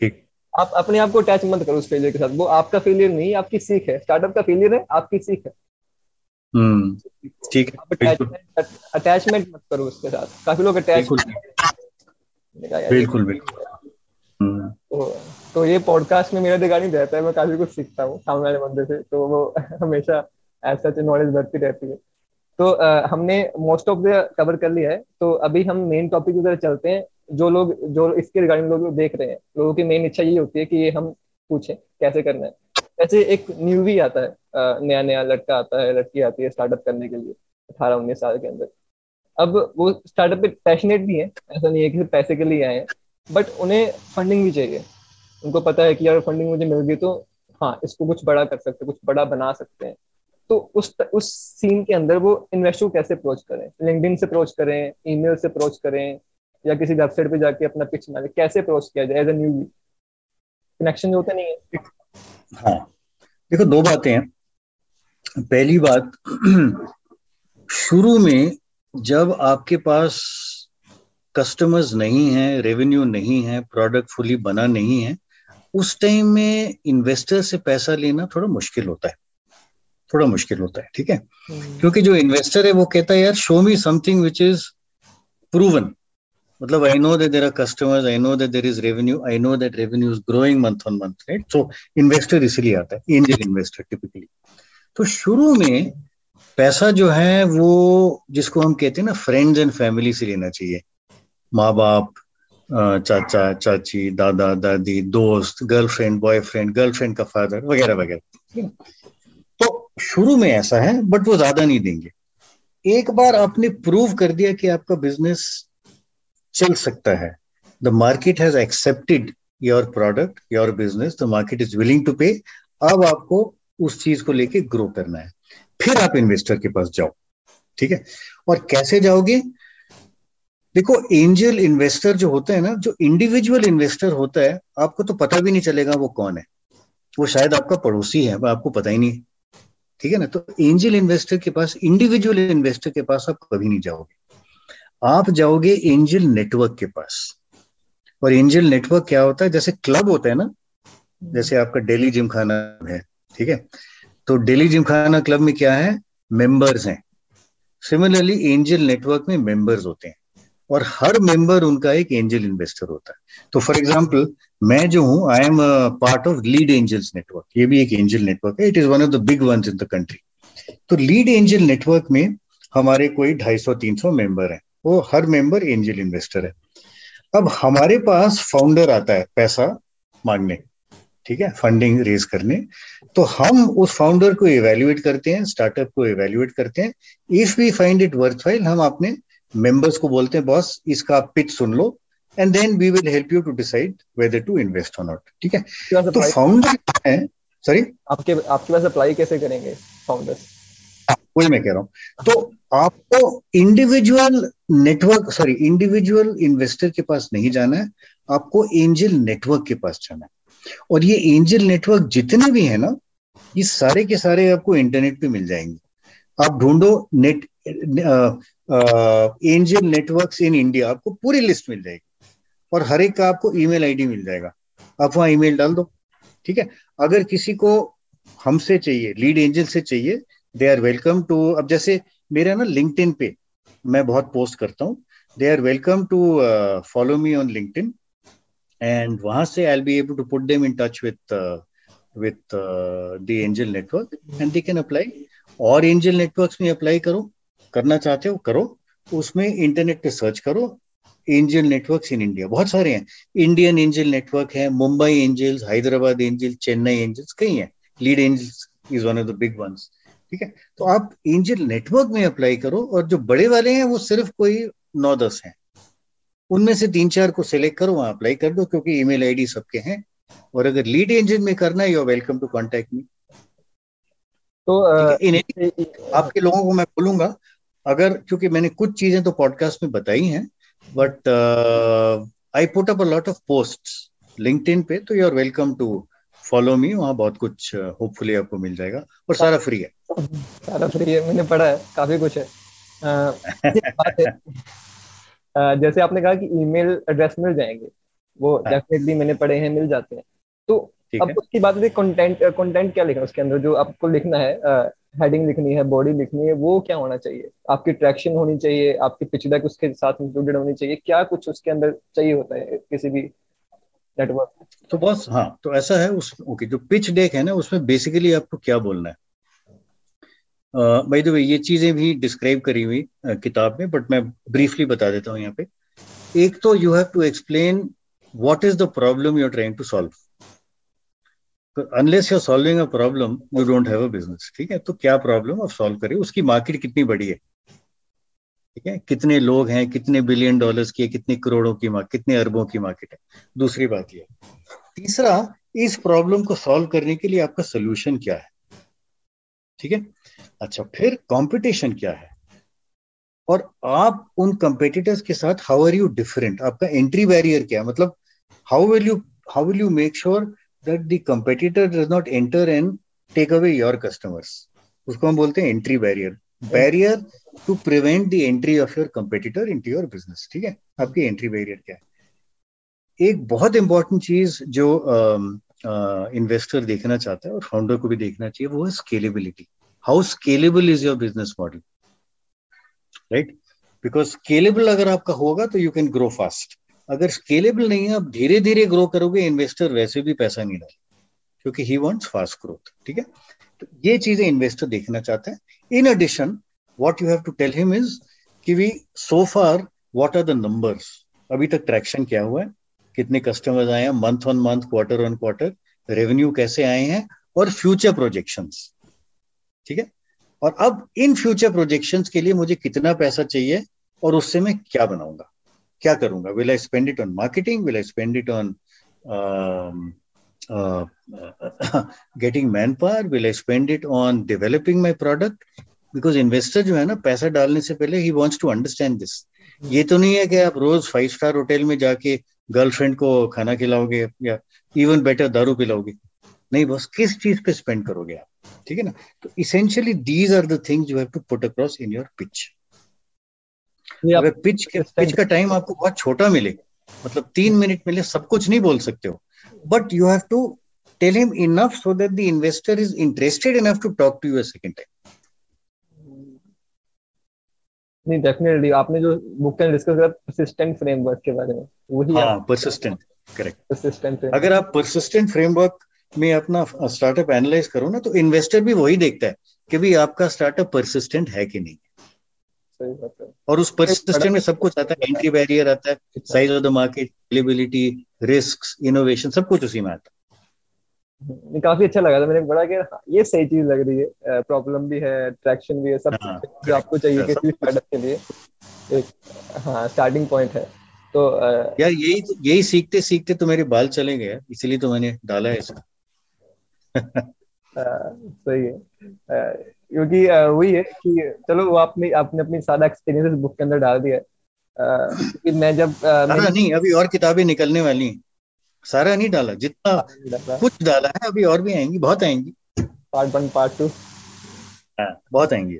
ठीक। आप अपने आप को अटैच मत करो उस फेलियर के साथ। वो आपका फेलियर नहीं आपकी सीख है। स्टार्टअप का फेलियर है आपकी सीख है। हम्म ठीक है अटैचमेंट मत करो उसके साथ। काफ़ी लोग अटैच बिल्कुल। बिल्कुल हम्म। तो, तो ये पॉडकास्ट में मेरा नहीं रहता है मैं काफ़ी कुछ सीखता हूँ सामने वाले बंदे से तो वो हमेशा ऐसा नॉलेज बढ़ती रहती है। तो आ, हमने मोस्ट ऑफ़ द कवर कर लिया है तो अभी हम मेन टॉपिक की तरफ़ चलते हैं जो लोग जो इसके रिगार्डिंग लोग देख रहे हैं लोगों की मेन इच्छा यही होती है कि ये हम पूछें कैसे करना है। जैसे एक न्यूवी आता है नया नया लड़का आता है लड़की आती है स्टार्टअप करने के लिए अठारह उन्नीस साल के अंदर। अब वो स्टार्टअप पे पैशनेट भी है ऐसा नहीं है कि पैसे के लिए आए हैं। बट उन्हें फंडिंग भी चाहिए। उनको पता है कि यार फंडिंग मुझे मिल गई तो हाँ इसको कुछ बड़ा कर सकते हैं, कुछ बड़ा बना सकते हैं। तो उस उस सीन के अंदर वो इन्वेस्टर को कैसे अप्रोच करें? लिंकडिन से अप्रोच करें ईमेल से अप्रोच करें, या किसी वेबसाइट पे जाके अपना पिच बना कैसे अप्रोच किया जाए एज ए न्यू कनेक्शन होते नहीं है। हाँ। देखो, दो बातें हैं। पहली बात, शुरू में जब आपके पास कस्टमर्स नहीं है रेवेन्यू नहीं है प्रोडक्ट फुली बना नहीं है उस टाइम में इन्वेस्टर से पैसा लेना थोड़ा मुश्किल होता है। थोड़ा मुश्किल होता है ठीक है? हम्म। क्योंकि जो इन्वेस्टर है वो कहता है यार show me something which is proven मतलब I know that there are customers I know that there is revenue I know that revenue is growing month on month right so investor इसलिए आता है angel investor typically तो शुरू में पैसा जो है वो जिसको हम कहते हैं ना फ्रेंड्स एंड फैमिली से लेना चाहिए। माँ बाप चाचा, चाची, दादा, दादी, दोस्त गर्लफ्रेंड बॉयफ्रेंड गर्लफ्रेंड का फादर वगैरह वगैरह। तो शुरू में ऐसा है बट वो ज़्यादा नहीं देंगे। एक बार आपने प्रूव कर दिया कि आपका बिज़नेस चल सकता है। The market has accepted your product your business the market is willing to pay अब आपको उस चीज़ को लेके ग्रो करना है। फिर आप इन्वेस्टर के पास जाओ। ठीक है? और कैसे जाओगे? देखो एंजल इन्वेस्टर जो होते हैं ना, जो इंडिविजुअल इन्वेस्टर होता है, आपको तो पता भी नहीं चलेगा वो कौन है। वो शायद आपका पड़ोसी है आपको पता ही नहीं। ठीक है ना? तो एंजल इन्वेस्टर के पास इंडिविजुअल इन्वेस्टर के पास आप कभी नहीं जाओगे। आप जाओगे एंजल नेटवर्क के पास। और एंजल नेटवर्क क्या होता है? जैसे क्लब होता है ना, जैसे आपका डेली जिम खाना है, ठीक है? तो डेली जिम खाना क्लब में क्या है? मेंबर्स हैं। सिमिलरली एंजल नेटवर्क में मेंबर्स होते हैं। और हर मेंबर उनका एक एंजल इन्वेस्टर होता है। तो फॉर एग्ज़ाम्पल मैं जो हूँ I am part of lead angels network ये भी एक एंजल नेटवर्क है। It is one of the big ones in the country तो लीड एंजल नेटवर्क में हमारे कोई 250-300 मेंबर हैं। वो हर मेंबर एंजल इन्वेस्टर है। अब हमारे पास फाउंडर आता है पैसा मांगने, ठीक है? फंडिंग रेज करने। तो हम उस फाउंडर को इवेल्युएट करते हैं स्टार्टअप को इवेल्युएट करते हैं। If we find it worthwhile हम अपने मेंबर्स को बोलते हैं बॉस इसका पिच सुन लो and then we will help you to decide whether to invest और नॉट ठीक है? तो फाउंडर है सॉरी आपके आपके पास अप्लाई कैसे करेंगे फाउंडर्स वही मैं कह रहा हूँ। तो आपको individual network sorry individual investor के पास नहीं जाना है आपको एंजल नेटवर्क के पास जाना है। और ये एंजल नेटवर्क जितने भी है ना ये सारे के सारे आपको इंटरनेट पे मिल जाएँगे। आप ढूंढो net angel network in India आपको पूरी लिस्ट मिल जाएगी। और हर एक का आपको ईमेल आईडी मिल जाएगा। आप वहाँ ईमेल डाल दो, ठीक है? अगर किसी को हमसे चाहिए लीड एंजल से चाहिए दे आर वेलकम टू अब जैसे मेरा ना लिंक्डइन पे मैं बहुत पोस्ट करता हूँ। They are welcome to follow me on LinkedIn and वहाँ से I be able to put them in touch with with the angel network and they can apply और एंजल नेटवर्क्स में अप्लाई करो करना चाहते हो करो। उसमें इंटरनेट पे सर्च करो। एंजल नेटवर्क इन इंडिया बहुत सारे हैं। इंडियन एंजल नेटवर्क है Mumbai angels Hyderabad angel Chennai angels कई हैं। Lead angels is one of the big ones ठीक है? तो आप एंजल नेटवर्क में अप्लाई करो और जो बड़े वाले हैं वो सिर्फ़ कोई नौ दस हैं। उनमें से तीन चार को सिलेक्ट करो वहाँ अप्लाई कर दो क्योंकि ईमेल आईडी सबके हैं। और अगर लीड एंजल में करना है you welcome to contact me तो आपके लोगों को मैं बोलूँगा अगर क्योंकि मैंने कुछ चीज़ें तो पॉडकास्ट में बताई हैं but I put up a lot of post LinkedIn पे तो you are welcome to follow me वहाँ बहुत कुछ होपफुली uh, आपको मिल जाएगा और सारा फ्री है। सारा फ्री है मैंने पढ़ा है काफ़ी कुछ है। uh, जैसे आपने कहा कि ईमेल एड्रेस मिल जाएँगे वो डेफिनेटली हाँ। मैंने पढ़े हैं मिल जाते हैं। तो अब उसकी बात है कंटेंट कंटेंट क्या लिखना है उसके अंदर जो आपको लिखना है हेडिंग लिखनी है बॉडी लिखनी है वो क्या होना चाहिए? आपकी ट्रैक्शन होनी चाहिए आपकी पिच डेक उसके साथ इंक्लूडेड होनी चाहिए क्या कुछ उसके अंदर चाहिए होता है किसी भी नेटवर्क तो बस हाँ तो ऐसा है उस ओके जो पिच डेक है ना उसमें बेसिकली आपको क्या बोलना है? भाई uh, ये चीज़ें भी डिस्क्राइब करी हुई uh, किताब में बट मैं ब्रीफली बता देता हूँ यहाँ पे। एक तो you have to explain what is the problem you are trying to solve unless you solving a problem you don't have a business ठीक है? तो क्या प्रॉब्लम आप सॉल्व करें? उसकी मार्केट कितनी बड़ी है? ठीक है? कितने लोग हैं? कितने बिलियन डॉलर्स की है? कितने करोड़ों की मार्केट कितने अरबों की मार्केट है? दूसरी बात ये। तीसरा, इस प्रॉब्लम को सॉल्व करने के लिए आपका सोल्यूशन क्या है? ठीक है? अच्छा फिर कंपटीशन क्या है? और आप उन कंपेटिटर्स के साथ हाउ आर यू डिफरेंट आपका एंट्री बैरियर क्या है? मतलब how will you how will you make sure that the competitor does not enter and take away your customers. उसको हम बोलते हैं entry barrier barrier to prevent the entry of your competitor into your business ठीक है? आपकी entry barrier क्या है? एक बहुत इंपॉर्टेंट चीज़ जो इन्वेस्टर uh, uh, देखना चाहता है और फाउंडर को भी देखना चाहिए वो है scalability how scalable is your business model right because scalable अगर आपका होगा तो यू कैन ग्रो फास्ट अगर स्केलेबल नहीं है, आप धीरे धीरे ग्रो करोगे इन्वेस्टर वैसे भी पैसा नहीं डाले क्योंकि ही वांट्स फास्ट ग्रोथ ठीक है? तो ये चीज़ें इन्वेस्टर देखना चाहते हैं। In addition what you have to tell him is कि we so far what are the numbers अभी तक ट्रैक्शन क्या हुआ है? कितने कस्टमर्स आए हैं? Month on month quarter on quarter revenue कैसे आए हैं? और फ्यूचर प्रोजेक्शंस ठीक है? और अब इन फ्यूचर प्रोजेक्शंस के लिए मुझे कितना पैसा चाहिए और उससे मैं क्या बनाऊँगा? क्या करूँगा? Will I spend it on marketing will I spend it on getting man power will I spend it on developing my product because investor जो है ना, पैसा डालने से पहले ही वॉन्ट्स टू अंडरस्टैंड दिस ये तो नहीं है कि आप रोज फाइव स्टार होटल में जाके गर्लफ्रेंड को खाना खिलाओगे या इवन बेटर दारू पिलाओगे। नहीं बस किस चीज़ पे स्पेंड करोगे आप? ठीक है ना? तो essentially these are the things you have to put across in your pitch अगर पिच के पिच का टाइम आपको बहुत छोटा मिले मतलब तीन मिनट मिले सब कुछ नहीं बोल सकते हो। But you have to tell him enough so that the investor is interested enough to talk to you second time नहीं डेफिनेटली आपने जो बुक में डिस्कस करा परसिस्टेंट फ्रेमवर्क के बारे में वही हाँ परसिस्टेंट करेक्ट परसिस्टेंट अगर आप परसिस्टेंट फ्रेमवर्क में अपना स्टार्टअप एनालाइज करो ना तो इन्वेस्टर भी वही देखता है कि भाई आपका स्टार्टअप परसिस्टेंट है कि नहीं। और उस परसिस्टेंट में सब कुछ आता है एंट्री बैरियर आता है size of the market availability risk innovation सब कुछ उसी में आता है। काफ़ी अच्छा लगा था मैंने बड़ा कि हाँ, ये सही चीज़ लग रही है प्रॉब्लम भी है ट्रैक्शन भी है सब हाँ, जो आपको चाहिए किसी स्टार्टअप के लिए एक हाँ स्टार्टिंग पॉइंट है। तो यार यही यही सीखते सीखते तो मेरे बाल चले गए इसलिए तो मैंने डाला है इसको सही है। क्योंकि वही है कि चलो वो आपने आपने अपनी सारा एक्सपीरियंस बुक के अंदर डाल दिया। कि मैं जब सारा नहीं अभी और किताबें निकलने वाली हैं। सारा नहीं डाला जितना कुछ डाला है अभी और भी आएँगी बहुत आएँगी। पार्ट वन पार्ट टू बहुत आएँगी।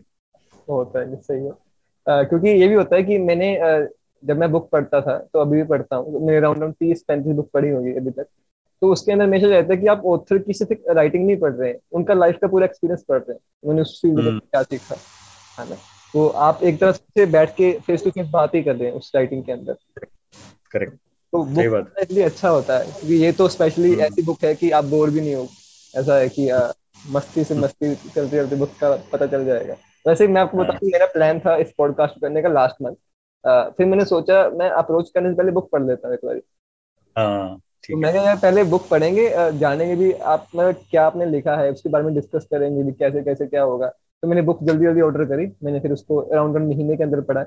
होता है सही है। क्योंकि ये भी होता है कि मैंने जब मैं बुक पढ़ता था तो अभी भी पढ़ता हूँ। मेरे राउंड तीस पैंतीस बुक पढ़ी होगी अभी तक। तो उसके अंदर हमेशा रहता है कि आप ऑथर की सिर्फ़ राइटिंग नहीं पढ़ रहे हैं उनका लाइफ का पूरा एक्सपीरियंस पढ़ रहे हैं। उन्होंने उस फ़ील्ड में हम्म। क्या सीखा है ना? तो आप एक तरह से बैठ के फेस टू फेस बात ही कर रहे हैं उस राइटिंग के अंदर। करेक्ट तो बुक इसलिए अच्छा होता है क्योंकि ये तो स्पेशली हम्म। ऐसी बुक है कि आप बोर भी नहीं हो। ऐसा है कि आ, मस्ती से मस्ती चलते चलते बुक का पता चल जाएगा। वैसे मैं आपको बताऊँ हाँ। मेरा प्लान था इस पॉडकास्ट करने का लास्ट मंथ फिर मैंने सोचा मैं अप्रोच करने से पहले बुक पढ़ लेता हूँ एक बार। हाँ। तो मैंने यार पहले बुक पढ़ेंगे जानेंगे भी आप मतलब क्या आपने लिखा है उसके बारे में डिस्कस करेंगे भी कैसे कैसे क्या होगा। तो मैंने बुक जल्दी जल्दी ऑर्डर करी मैंने फिर उसको अराउंड वन महीने के अंदर पढ़ा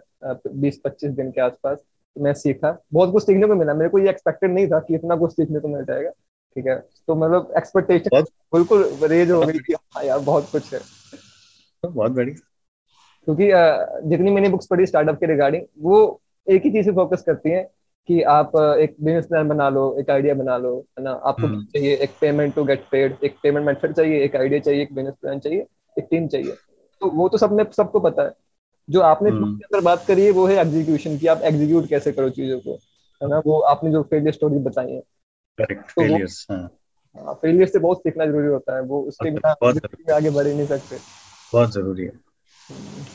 बीस पच्चीस दिन के आसपास तो मैं सीखा। बहुत कुछ सीखने को मिला मेरे को ये एक्सपेक्टेड नहीं था कि इतना कुछ सीखने को मिल जाएगा ठीक है। तो मतलब एक्सपेक्टेशन बिल्कुल रेज हो गई कि हाँ यार बहुत कुछ है। बहुत बढ़िया। क्योंकि जितनी मैंने बुक्स पढ़ी स्टार्टअप के रिगार्डिंग वो एक ही चीज़ से फोकस करती हैं कि आप एक बिज़नेस प्लान बना लो एक आइडिया बना लो है ना? आपको हम्म। चाहिए एक पेमेंट टू गेट पेड एक पेमेंट मेथड चाहिए एक आइडिया चाहिए एक बिज़नेस प्लान चाहिए एक टीम चाहिए। तो वो तो सबने सबको पता है। जो आपने हम्म। अंदर बात करी है वो है एग्जीक्यूशन की आप एग्जीक्यूट कैसे करो चीज़ों को है ना? वो आपने जो फेलियर स्टोरी बताई है। करेक्ट फेलियर्स हाँ। फेलियर हाँ, से बहुत सीखना ज़रूरी होता है। वो उसके बिना आगे बढ़ ही नहीं सकते। बहुत ज़रूरी है।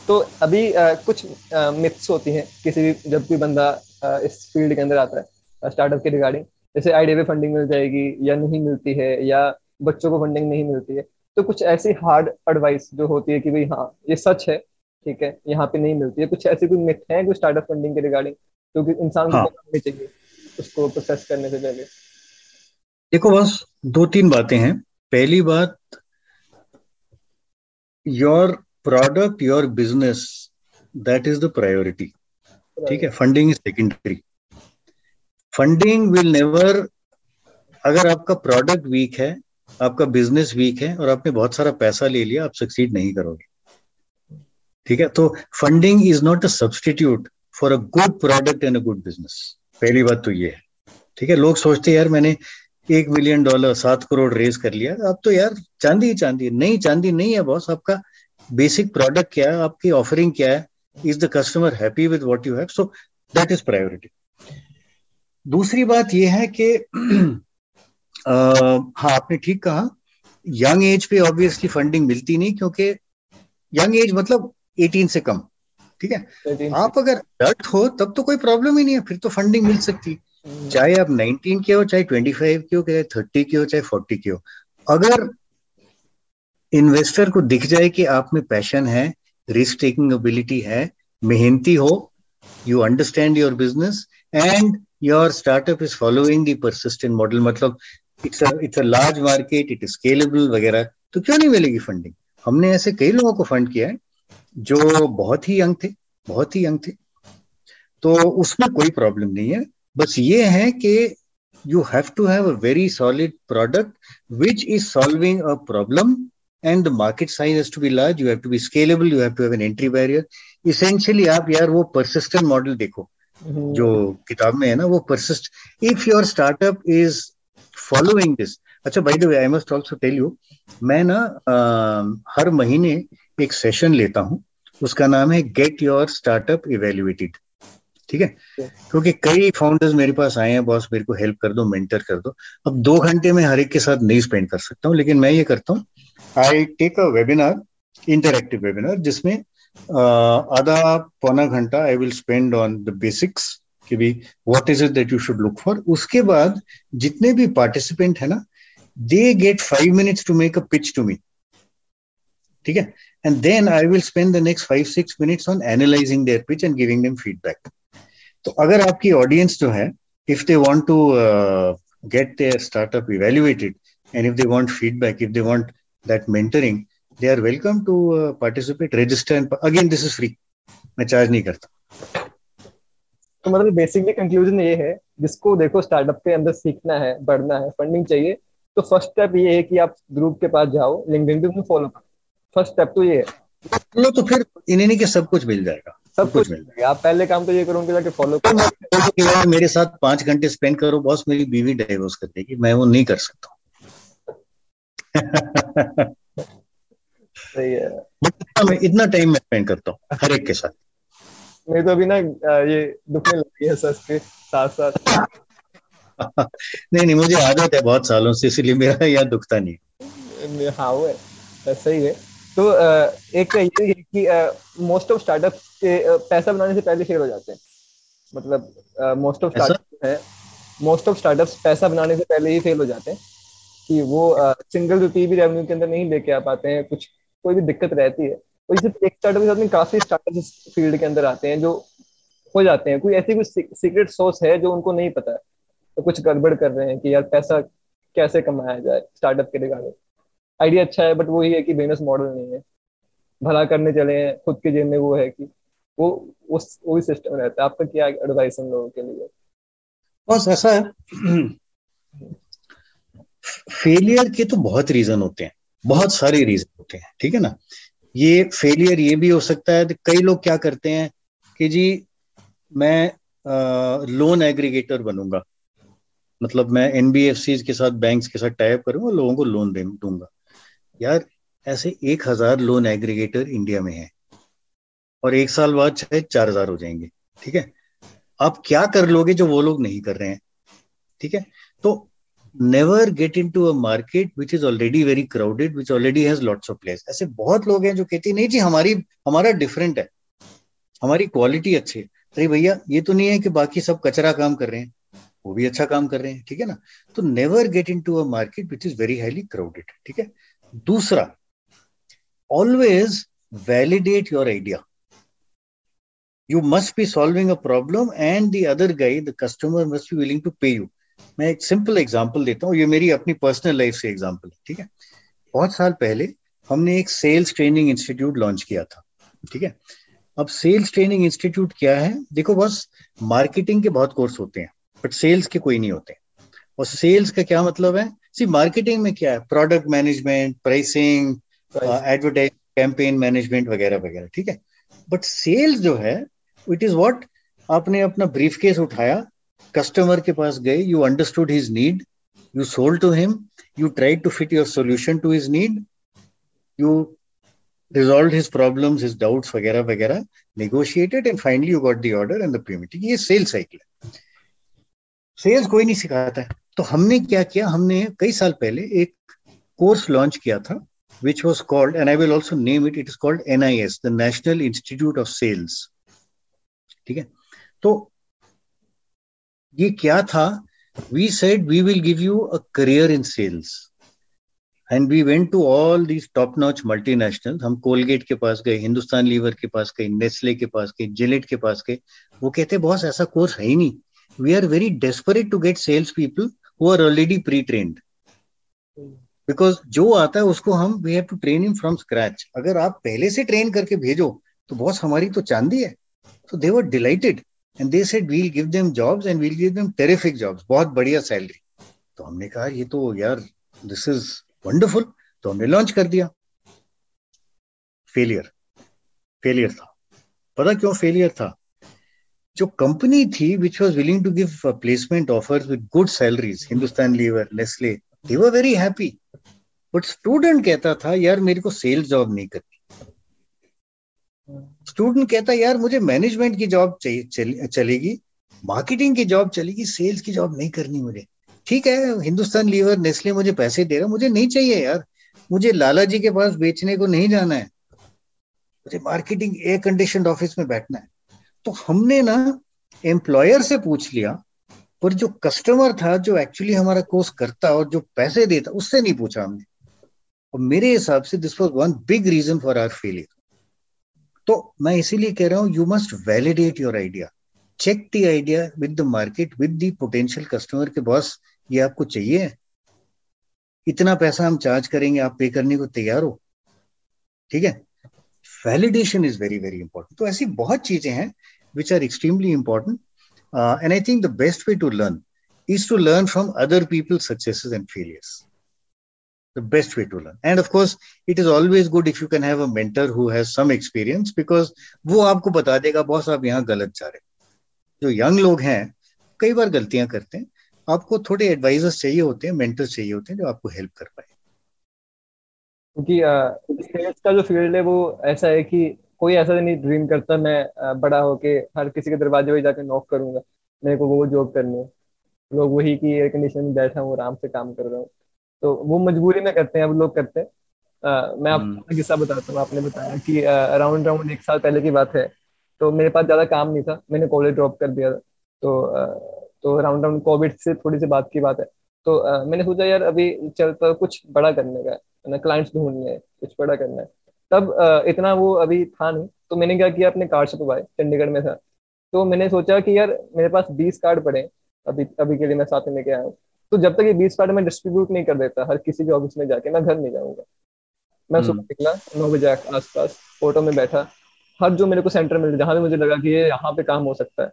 तो अभी आ, कुछ मिथ्स होती हैं किसी भी जब कोई बंदा आ, इस फ़ील्ड के अंदर आता है स्टार्टअप के रिगार्डिंग जैसे आईडिया पे फंडिंग मिल जाएगी या नहीं मिलती है या बच्चों को फंडिंग नहीं मिलती है तो कुछ ऐसी हार्ड एडवाइस जो होती है कि भाई हाँ ये सच है ठीक है यहाँ पे नहीं मिलती है कुछ ऐसी कोई मिथ है कोई स्टार्टअप फंडिंग के रिगार्डिंग क्योंकि तो इंसान को हाँ. चाहिए उसको प्रोसेस करने से पहले देखो बस दो तीन बातें हैं पहली बात your product your business that is the priority ठीक है? Funding is secondary funding will never अगर आपका प्रोडक्ट वीक है आपका बिज़नेस वीक है और आपने बहुत सारा पैसा ले लिया आप सक्सीड नहीं करोगे। ठीक है? तो funding is not a substitute for a good product and a good business पहली बात तो ये है। ठीक है? लोग सोचते हैं यार मैंने एक मिलियन डॉलर सात करोड़ रेज कर लिया। अब तो यार चांदी ही चांदी नहीं चांदी नहीं है बॉस आपका बेसिक प्रोडक्ट क्या है आपकी ऑफरिंग क्या है is the customer happy with what you have so that is priority दूसरी बात यह है कि हाँ आपने ठीक कहा यंग एज पे ऑब्वियसली फंडिंग मिलती नहीं क्योंकि यंग एज मतलब 18 से कम ठीक है? आप अगर डर्ट हो तब तो कोई प्रॉब्लम ही नहीं है फिर तो फंडिंग मिल सकती। है हम्म। चाहे आप 19 के हो चाहे 25 के हो चाहे 30 के हो चाहे 40 के हो। अगर इन्वेस्टर को दिख जाए कि आप में पैशन है रिस्क टेकिंग एबिलिटी है, मेहनती हो you understand your business and your startup is following the persistent model मतलब it's it's a large market it is scalable वगैरह तो क्यों नहीं मिलेगी फंडिंग हमने ऐसे कई लोगों को फंड किया है जो बहुत ही यंग थे, बहुत ही यंग थे। तो उसमें कोई प्रॉब्लम नहीं है। बस ये है कि you have to have a very solid product which is solving a problem and the market size has to be large you have to be scalable you have to have an entry barrier. Essentially आप यार वो persistent model देखो mm-hmm. जो किताब में है ना वो persist. If your startup is following this अच्छा by the I must also tell you मैं ना आ, हर महीने एक सेशन लेता हूँ उसका नाम है गेट योर स्टार्टअप इवेल्युएटेड ठीक है? क्योंकि कई फाउंडर्स मेरे पास आए हैं बॉस मेरे को हेल्प कर दो मेंटर कर दो अब दो घंटे में हर एक के साथ नहीं स्पेंड कर सकता हूँ लेकिन मैं ये करता हूँ I take a webinar interactive webinar जिसमें आधा पौना घंटा I will spend on the basics कि भी what is it that you should look for उसके बाद जितने भी पार्टिसिपेंट है ना they get five minutes to make a pitch to me ठीक है? And then I will spend the next five six minutes on analyzing their pitch and giving them feedback तो अगर आपकी ऑडियंस जो है if they want to get their startup evaluated and if they want feedback if they want that mentoring, they are welcome to uh, participate, register, and again, this is free. मैं charge नहीं करता। तो मतलब basically conclusion ये है जिसको देखो startup के अंदर सीखना है बढ़ना है फंडिंग चाहिए तो फ़र्स्ट स्टेप ये है कि आप ग्रुप के पास जाओ लिंक्डइन पे फॉलो करो। फ़र्स्ट स्टेप तो ये है। चलो तो फिर इन्हें के सब कुछ मिल जाएगा। सब कुछ मिल जाएगा। आप पहले काम तो ये करोगे जाके फॉलो करो। तो मेरे साथ पाँच घंटे स्पेंड करो बॉस मेरी बीवी डाइवोर्स कर देगी मैं वो नहीं कर सकता। मैं इतना टाइम मैं स्पेंड करता हूँ हर एक के साथ। मेरे तो अभी ना ये दुखने लगी है सच पे साथ साथ नहीं नहीं मुझे आदत है बहुत सालों से इसलिए मेरा यहाँ दुखता नहीं हाँ। वो है सही है। तो एक तो ये है कि मोस्ट ऑफ़ स्टार्टअप के पैसा बनाने से पहले फेल हो जाते हैं। मतलब मोस्ट ऑफ़ स्टार्टअप है मोस्ट ऑफ़ स्टार्टअप्स पैसा बनाने से पहले ही फेल हो जाते हैं। कि वो सिंगल रुपी भी रेवेन्यू के अंदर नहीं लेके आ पाते हैं, कुछ, कोई भी दिक्कत रहती है। तो इसे एक स्टार्टअप के साथ में काफ़ी स्टार्टअप इस फ़ील्ड के अंदर आते हैं, जो हो जाते हैं। कोई ऐसी कुछ सीक्रेट सोर्स है जो उनको नहीं पता है? तो कुछ गड़बड़ कर रहे हैं कि यार पैसा कैसे कमाया जाए स्टार्टअप के रिगार्डिंग आइडिया अच्छा है बट वही है कि बिज़नेस मॉडल नहीं है। भला करने चले हैं, खुद के जेब में वो है कि वो उस वही सिस्टम रहता है। आपका क्या एडवाइस उन लोगों के लिए? बस ऐसा है। फेलियर के तो बहुत रीजन होते हैं, बहुत सारे रीजन होते हैं, ठीक है ना? ये फेलियर ये भी हो सकता है कई लोग क्या करते हैं कि जी, मैं लोन एग्रीगेटर बनूँगा। मतलब मैं एनबीएफसी के साथ बैंक्स के साथ टाइप करूँगा, लोगों को लोन दे, दूँगा। यार, ऐसे एक हज़ार लोन एग्रीगेटर इंडिया में है, और एक साल बाद शायद चार हज़ार हो जाएँगे, ठीक है? आप क्या कर लोगे जो वो लोग नहीं कर रहे हैं, ठीक है? तो never get into a market which is already very crowded which already has lots of place ऐसे बहुत लोग हैं जो कहते नहीं जी, हमारी, हमारा डिफरेंट है। हमारी क्वालिटी अच्छी है। अरे भैया, ये तो नहीं है कि बाकी सब कचरा काम कर रहे हैं। वो भी अच्छा काम कर रहे हैं, ठीक है ना? तो never get into a market which is very highly crowded ठीक है? दूसरा always validate your idea you must be solving a problem and the other guy, the customer must be willing to pay you. मैं एक simple example देता हूँ। ये मेरी अपनी पर्सनल लाइफ से एग्जांपल है ठीक है? बहुत साल पहले हमने एक सेल्स ट्रेनिंग इंस्टीट्यूट लॉन्च किया था ठीक है? अब सेल्स ट्रेनिंग इंस्टीट्यूट क्या है? देखो बस मार्केटिंग के बहुत कोर्स होते हैं बट सेल्स के कोई नहीं होते और सेल्स का क्या मतलब है? सी मार्केटिंग में क्या है? Product management pricing advertise campaign management वगैरह वगैरह ठीक है? बट सेल्स जो है इट इज़ वॉट आपने अपना ब्रीफ केस उठाया कस्टमर के पास गए you understood his need you sold to him you tried to fit your solution to his need you resolve his problem वगैरह वगैरह negotiated and finally you got the order and the ये sales cycle है। Sales कोई नहीं सिखाता है। तो हमने क्या किया? हमने कई साल पहले एक कोर्स लॉन्च किया था which was called and I will also name it it is called N I S the National Institute of Sales ठीक है? तो ये क्या था? We said we will give you career in sales and we went to all these top notch multinational हम Colgate के पास गए हिंदुस्तान लीवर के पास गए नेस्ले के पास गए जिलेट के पास गए। वो कहते बॉस, ऐसा कोर्स है ही नहीं। We are very desperate to get sales people who are already pre trained because जो आता है, उसको हम we have to train in from scratch अगर आप पहले से ट्रेन करके भेजो तो बॉस हमारी तो चांदी है। तो they were delighted. And they said, we'll give them jobs and we'll give them terrific jobs. बहुत बढ़िया सैलरी तो हमने कहा, ये तो यार दिस इज़ वंडरफुल तो हमने लॉन्च कर दिया. फेलियर फेलियर था. पता क्यों फेलियर था? जो कंपनी थी which was willing to give placement offer with good salaries Hindustan Lever Nestle they were very happy but student कहता था, यार, मेरे को सेल्स जॉब नहीं करनी स्टूडेंट कहता है, यार, मुझे मैनेजमेंट की जॉब चाहिए चलेगी मार्केटिंग की जॉब चलेगी सेल्स की जॉब नहीं करनी मुझे. ठीक है, हिंदुस्तान लीवर नेस्ले मुझे पैसे दे रहा मुझे नहीं चाहिए यार। मुझे लाला जी के पास बेचने को नहीं जाना है। मुझे मार्केटिंग एयर कंडीशन ऑफ़िस में बैठना है। तो हमने ना एम्प्लॉयर से पूछ लिया, पर जो कस्टमर था, जो एक्चुअली हमारा कोर्स करता और जो पैसे देता, उससे नहीं पूछा हमने। और मेरे हिसाब से this was one big reason for our failure तो मैं इसीलिए कह रहा हूँ you must validate your idea check the idea with the market with the potential customer के बॉस ये आपको चाहिए? इतना पैसा हम चार्ज करेंगे, आप पे करने को तैयार हो? ठीक है? Validation is very very important तो ऐसी बहुत चीज़ें हैं which are extremely important and I think the best way to learn is to learn from other people successes and failures. The best way to learn. And of course, it is always good if you can have a mentor who has some experience, because वो आपको बता देगा, boss, आप यहाँ गलत जा रहे जो यंग लोग हैं, कई बार गलतियाँ करते हैं। आपको थोड़े एडवाइजर्स चाहिए होते हैं मेंटर्स चाहिए होते हैं, जो आपको हेल्प कर पाए। क्योंकि सेल्स का जो फ़ील्ड है, वो ऐसा है कि कोई ऐसा नहीं ड्रीम करता, मैं बड़ा होके हर किसी के दरवाजे पे जाकर नॉक करूँगा। मेरे को वो जॉब करनी है। लोग वही की एयर कंडीशन में बैठा हूँ, आराम से काम कर रहा हूँ। तो वो मजबूरी में करते हैं अब लोग करते हैं। uh, मैं आपको हम्म। किस्सा बताता हूँ आपने बताया कि अराउंड अराउंड एक साल पहले की बात है। तो मेरे पास ज़्यादा काम नहीं था मैंने कॉलेज ड्रॉप कर दिया था। तो uh, तो अराउंड अराउंड कोविड से थोड़ी सी बात की बात है। तो uh, मैंने सोचा यार अभी चलता कुछ बड़ा करने का है ना क्लाइंट्स ढूँढने हैं कुछ बड़ा करना है। तब uh, इतना वो अभी था नहीं। तो मैंने क्या किया अपने कार्ड से छपवाए चंडीगढ़ में था। तो मैंने सोचा कि यार मेरे पास बीस कार्ड पड़े अभी अभी के लिए मैं साथ में लेके आया हूँ। तो जब तक ये बीस कार्ड में डिस्ट्रीब्यूट नहीं कर देता हर किसी के ऑफ़िस में जाके मैं घर नहीं जाऊँगा। मैं सुबह हम्म। निकला नौ बजे आसपास ऑटो में बैठा हर जो मेरे को सेंटर मिल जहाँ भी मुझे लगा कि ये यहाँ पे काम हो सकता है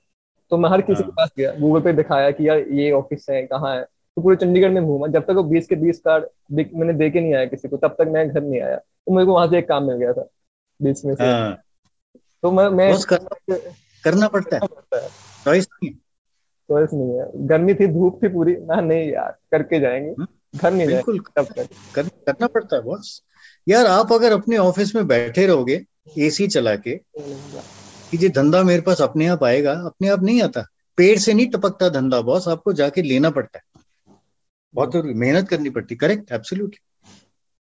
तो मैं हर किसी के हाँ। पास गया गूगल पे दिखाया कि यार ये ऑफ़िस है कहाँ है तो पूरे चंडीगढ़ में घूमा। जब तक वो बीस के बीस कार्ड मैंने दे के नहीं आया किसी को तब तक मैं घर नहीं आया। तो मेरे को वहाँ से एक काम मिल गया था बीस में से। हाँ। तो मैं मैं करना पड़ता है। चॉइस नहीं है। गर्मी थी धूप थी पूरी। मैं नहीं यार करके जाएँगे। हम्म, घर नहीं बिल्कुल। तक। कर, करना पड़ता है बॉस। यार आप अगर अपने ऑफ़िस में बैठे रहोगे एसी चला के कि ये धंधा मेरे पास अपने आप आएगा अपने आप नहीं आता। पेड़ से नहीं टपकता धंधा बॉस। आपको जाके लेना पड़ता है। बहुत ज़रूरी। मेहनत करनी पड़ती। करेक्ट एब्सोल्युटली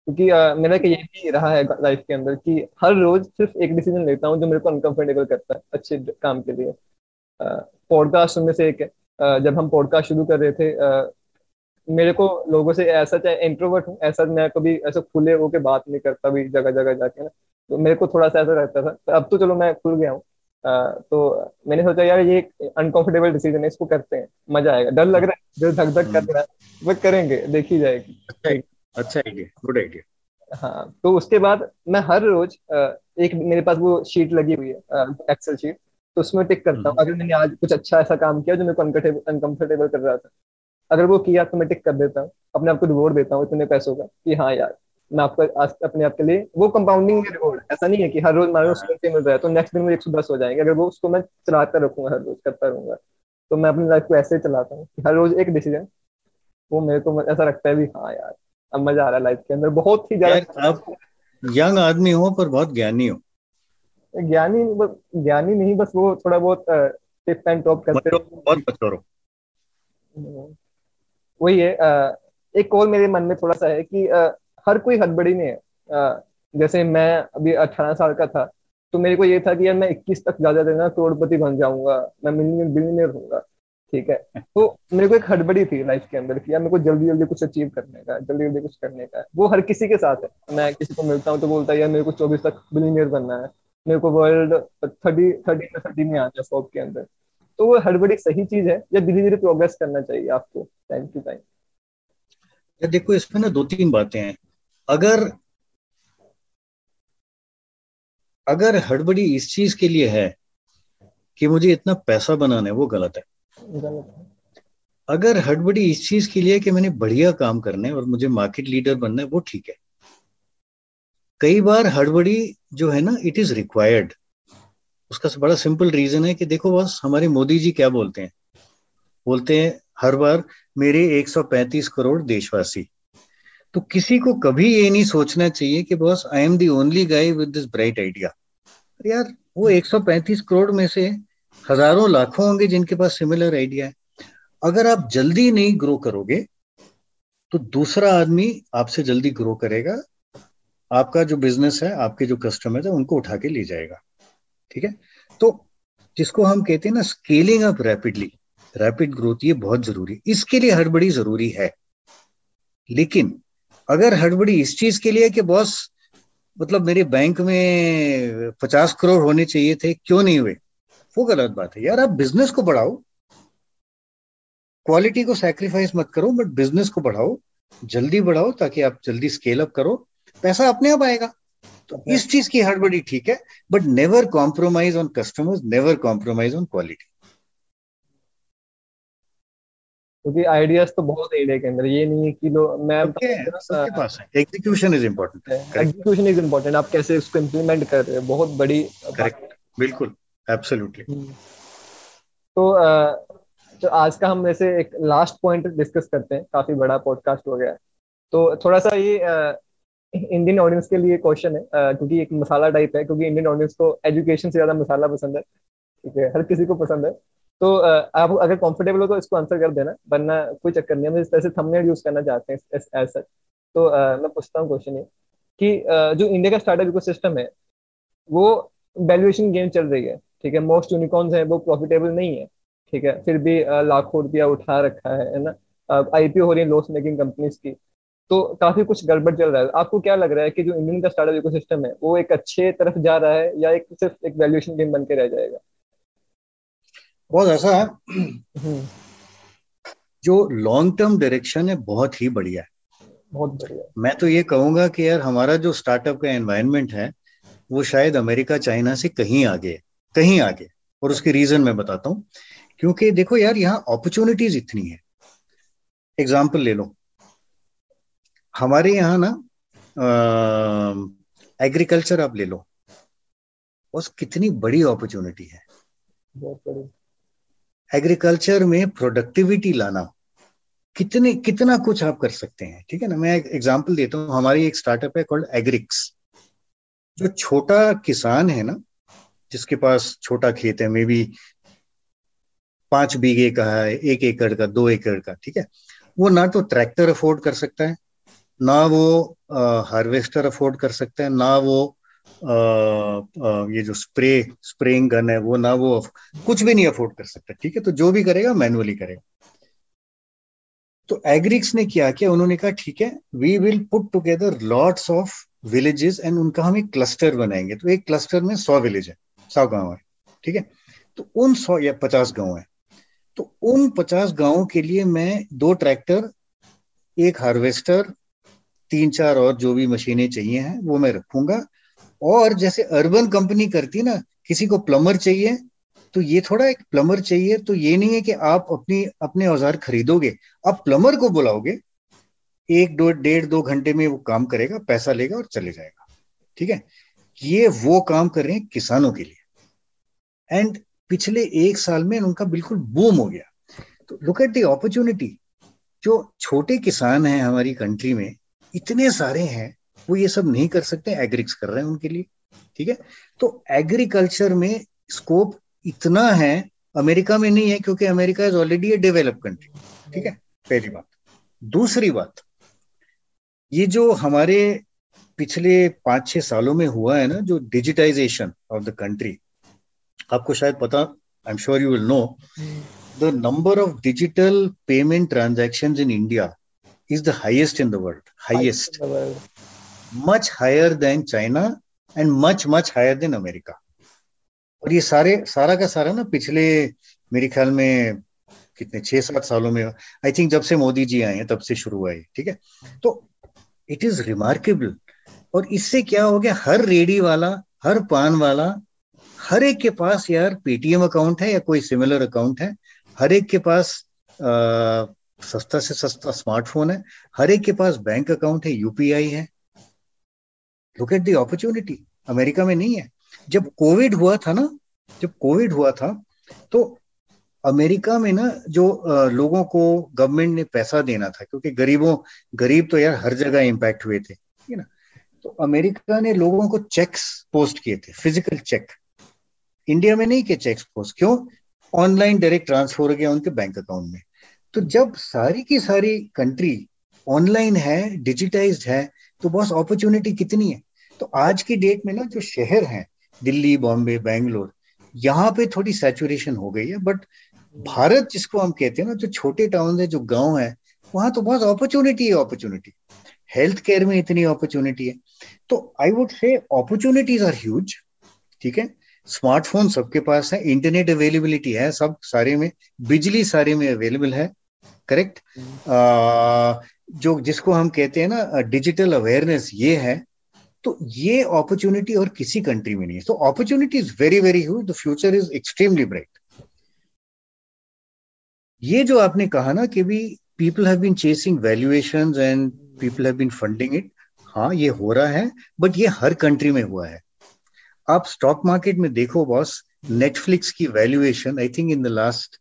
क्योंकि uh, मेरा ये भी रहा है लाइफ के अंदर कि हर रोज सिर्फ़ एक डिसीज़न लेता हूँ जो मेरे को अनकंफर्टेबल करता है अच्छे काम के लिए। पॉडकास्ट सुनने से एक है जब हम पॉडकास्ट शुरू कर रहे थे मेरे को लोगों से ऐसा चाहे इंट्रोवर्ट हूँ ऐसा मैं कभी ऐसा खुले होकर बात नहीं करता भी जगह जगह जाके ना? तो मेरे को थोड़ा सा ऐसा रहता था। तो अब तो चलो मैं खुल गया हूँ। तो मैंने सोचा यार ये अनकंफर्टेबल डिसीज़न है इसको करते हैं। मज़ा आएगा। डर लग रहा है जो धक धक कर रहा है वो करेंगे देखी जाएगी। अच्छा आइडिया गुड आइडिया हाँ तो उसके बाद मैं हर रोज एक मेरे पास वो शीट लगी हुई है एक्सेल शीट तो उसमें टिक करता हूँ। हम्म। अगर मैंने आज कुछ अच्छा ऐसा काम किया जो मेरे को अनकंफर्टेबल कर रहा था। अगर वो किया तो मैं टिक कर देता हूँ। अपने आप को रिवॉर्ड देता हूँ इतने पैसों का कि हाँ यार मैं आपका अपने आप के लिए वो कंपाउंडिंग रिवॉर्ड ऐसा नहीं है कि हर रोज मारो सौ मिल रहा है। तो नेक्स्ट दिन मुझे एक सौ दस हो जाएँगे। अगर वो उसको मैं चलाता रखूँगा हर रोज करता रहूँगा तो मैं अपनी लाइफ को ऐसे ही चलाता हूँ हर रोज एक डिसीज़न वो मेरे को ऐसा लगता है भी हाँ यार अब मज़ा आ रहा है लाइफ के अंदर। बहुत ही ज़्यादा आप यंग आदमी हो पर बहुत ज्ञानी हो। ज्ञानी ज्ञानी नहीं बस वो थोड़ा बहुत टिप एंड टॉप करते बहुत वही है एक और मेरे मन में थोड़ा सा है कि हर कोई हड़बड़ी में है। जैसे मैं अभी अठारह साल का था तो मेरे को ये था कि यार मैं इक्कीस तक ज़्यादा देना करोड़पति बन जाऊँगा मैं मिलियन बिलियनियर होऊँगा ठीक है। तो मेरे को एक हड़बड़ी थी लाइफ के अंदर कि यार मेरे को जल्दी जल्दी कुछ अचीव करने का जल्दी जल्दी कुछ करने का। वो हर किसी के साथ है। मैं किसी को मिलता हूँ तो बोलता है यार मेरे को चौबीस तक बिलियनियर बनना है। मेरे को वर्ल्ड थर्टी थर्टी में थर्टी में आता है शॉप के अंदर। तो वो हड़बड़ी सही चीज़ है या धीरे धीरे प्रोग्रेस करना चाहिए आपको टाइम टू टाइम देखो इसमें ना दो तीन बातें हैं। अगर अगर हड़बड़ी इस चीज़ के लिए है कि मुझे इतना पैसा बनाना है वो गलत है। गलत है। अगर हड़बड़ी इस चीज़ के लिए कि मैंने बढ़िया काम करना है और मुझे मार्केट लीडर बनना है वो ठीक है। कई बार हड़बड़ी जो है ना इट इज़ रिक्वायर्ड उसका बड़ा सिंपल रीजन है कि देखो बस हमारे मोदी जी क्या बोलते हैं? बोलते हैं, हर बार मेरे 135 करोड़ देशवासी. तो किसी को कभी ये नहीं सोचना चाहिए कि boss I am the only guy with this bright idea यार, वो 135 करोड़ में से हज़ारों लाखों होंगे जिनके पास सिमिलर आइडिया है। अगर आप जल्दी नहीं ग्रो करोगे तो दूसरा आदमी आपसे जल्दी ग्रो करेगा आपका जो बिज़नेस है, आपके जो कस्टमर है, उनको उठा के ले जाएगा। ठीक है? तो जिसको हम कहते हैं ना scaling up rapidly rapid growth ये बहुत ज़रूरी इसके लिए हड़बड़ी ज़रूरी है। लेकिन अगर हड़बड़ी इस चीज़ के लिए कि बॉस मतलब मेरे बैंक में पचास करोड़ होने चाहिए थे, क्यों नहीं हुए? वो गलत बात है। यार आप बिज़नेस को बढ़ाओ। क्वालिटी को सैक्रिफाइस मत करो बट बिज़नेस को बढ़ाओ। जल्दी बढ़ाओ ताकि आप जल्दी स्केल अप करो। पैसा अपने आप आएगा। तो इस चीज़ की हड़बड़ी ठीक है but never compromise on customers never compromise on quality क्योंकि आइडियाज़ तो बहुत है के अंदर। ये नहीं है कि लो मैं सबके पास है। Execution is important execution is important आप कैसे उसको इम्प्लीमेंट कर रहे हो? बहुत बड़ी करेक्ट बिल्कुल। Absolutely hmm. तो तो आज का हम वैसे एक लास्ट पॉइंट डिस्कस करते हैं। काफ़ी बड़ा पॉडकास्ट हो गया। तो थोड़ा सा ये इंडियन ऑडियंस के लिए क्वेश्चन है क्योंकि एक मसाला टाइप है, क्योंकि इंडियन ऑडियंस को एजुकेशन से ज़्यादा मसाला पसंद है, ठीक है, हर किसी को पसंद है। तो आप अगर कंफर्टेबल हो तो इसको आंसर कर देना, वरना कोई चक्कर नहीं है इस तरह से थंबनेल यूज़ करना चाहते हैं एज सच तो मैं पूछता हूँ क्वेश्चन ये, कि जो इंडिया का स्टार्टअप इकोसिस्टम है, वो वैल्यूएशन गेम चल रही है, ठीक है मोस्ट यूनिकॉर्न्स है, वो प्रॉफिटेबल नहीं है, ठीक है, फिर भी लाखों रुपया उठा रखा है ना? आईपीओ हो रही है लॉस मेकिंग कंपनीज़ की तो काफ़ी कुछ गड़बड़ चल रहा है। आपको क्या लग रहा है कि जो इंडियन का स्टार्टअप इकोसिस्टम है वो एक अच्छे तरफ़ जा रहा है या एक सिर्फ़ एक वैल्यूएशन गेम बन के रह जाएगा? बहुत ऐसा है। हम्म। जो लॉन्ग टर्म डायरेक्शन है बहुत ही बढ़िया है। बहुत बढ़िया। मैं तो ये कहूँगा कि यार हमारा जो स्टार्टअप का एनवायरनमेंट है वो शायद अमेरिका चाइना से कहीं आगे कहीं आगे और उसकी रीजन मैं बताता हूँ। क्योंकि देखो यार यहाँ अपॉर्चुनिटीज़ इतनी है। एग्ज़ाम्पल ले लो। हमारे यहाँ ना एग्रीकल्चर आप ले लो उस कितनी बड़ी अपॉर्चुनिटी है। बहुत बड़ी। एग्रीकल्चर में प्रोडक्टिविटी लाना कितने कितना कुछ आप कर सकते हैं ठीक है ना? मैं एक एग्जांपल देता हूँ हमारी एक स्टार्टअप है कॉल्ड एग्रिक्स जो छोटा किसान है ना जिसके पास छोटा खेत है मे बी पाँच बीघे का है एक एकड़ का दो एकड़ का ठीक है? वो ना तो ट्रैक्टर अफोर्ड कर सकता है ना वो हार्वेस्टर अफोर्ड कर सकते हैं ना वो आ, आ, ये जो स्प्रे स्प्रेइंग गन है वो ना वो कुछ भी नहीं अफोर्ड कर सकता ठीक है? तो जो भी करेगा मैनुअली करेगा। तो एग्रिक्स ने क्या किया? उन्होंने कहा ठीक है we will put together lots of villages and उनका हम एक क्लस्टर बनाएँगे। तो एक क्लस्टर में सौ विलेज है सौ गाँव है ठीक है? तो उन सौ या पचास गाँव है। तो उन पचास गाँवों के लिए मैं दो ट्रैक्टर एक हार्वेस्टर तीन चार और जो भी मशीनें चाहिए हैं, वो मैं रखूँगा। और जैसे अर्बन कंपनी करती ना, किसी को प्लम्बर चाहिए तो ये थोड़ा एक प्लम्बर चाहिए तो ये नहीं है कि आप अपनी, अपने औज़ार खरीदोगे। आप प्लम्बर को बुलाओगे, एक दो, डेढ़ दो घंटे में वो काम करेगा, पैसा लेगा और चले जाएगा। ठीक है? ये वो काम कर रहे हैं किसानों के लिए। एंड पिछले एक साल में उनका बिल्कुल बूम हो गया। तो लुक एट दी अपॉर्चुनिटी जो छोटे किसान हैं हमारी कंट्री में इतने सारे हैं वो ये सब नहीं कर सकते एग्रिक्स कर रहे हैं उनके लिए ठीक है? तो एग्रीकल्चर में स्कोप इतना है अमेरिका में नहीं है क्योंकि America is already a develop country ठीक है? पहली बात। दूसरी बात ये जो हमारे पिछले पाँच छह सालों में हुआ है ना जो डिजिटाइजेशन ऑफ़ द कंट्री आपको शायद पता I am sure you will know the number of digital payment transaction in India is the highest in the world highest much higher than China and much much higher than America और ये सारे सारा का सारा ना पिछले मेरे ख्याल में कितने छह सात सालों में आई थिंक जब से मोदी जी आए हैं तब से शुरू हुआ है ठीक है? तो इट इज़ रिमार्केबल और इससे क्या हो गया? हर रेडी वाला हर पान वाला हर एक के पास यार पेटीएम अकाउंट है या कोई सिमिलर अकाउंट है? हर एक के पास आ, सस्ता से सस्ता स्मार्टफ़ोन है। हर एक के पास बैंक अकाउंट है यूपीआई है। लुक एट अपॉर्चुनिटी अमेरिका में नहीं है। जब कोविड हुआ था ना, जब कोविड हुआ था तो अमेरिका में ना जो लोगों को गवर्नमेंट ने पैसा देना था, क्योंकि गरीबों, गरीब तो यार हर जगह इम्पैक्ट हुए थे ना? तो अमेरिका ने लोगों को चेक्स पोस्ट किए थे फ़िज़िकल चेक इंडिया में नहीं किए चेक्स पोस्ट क्यों? ऑनलाइन डायरेक्ट ट्रांसफ़र हो गया उनके बैंक अकाउंट में। तो जब सारी की सारी कंट्री ऑनलाइन है डिजिटाइज है तो बहुत अपॉर्चुनिटी कितनी है? तो आज की डेट में ना जो शहर हैं, दिल्ली, बॉम्बे, बैंगलोर, यहाँ पे थोड़ी सैचुरेशन हो गई है बट भारत जिसको हम कहते हैं ना, जो छोटे टाउन है, जो गाँव है, वहाँ तो बहुत अपॉर्चुनिटी है अपॉर्चुनिटी हेल्थ केयर में इतनी अपॉर्चुनिटी है। तो I would say opportunities are huge ठीक है? स्मार्टफ़ोन सबके पास है इंटरनेट अवेलेबिलिटी है, सब सारे में, बिजली सारे में अवेलेबल है। Correct hmm. जो जिसको हम कहते हैं ना डिजिटल अवेयरनेस ये है तो ये अपॉर्चुनिटी और किसी कंट्री में नहीं है। तो opportunity is very very huge the future is extremely bright ये जो आपने कहा ना कि भी people have been chasing valuations and people have been funding it हाँ ये हो रहा है बट ये हर कंट्री में हुआ है। आप स्टॉक मार्केट में देखो बॉस नेटफ्लिक्स की valuation I think in the last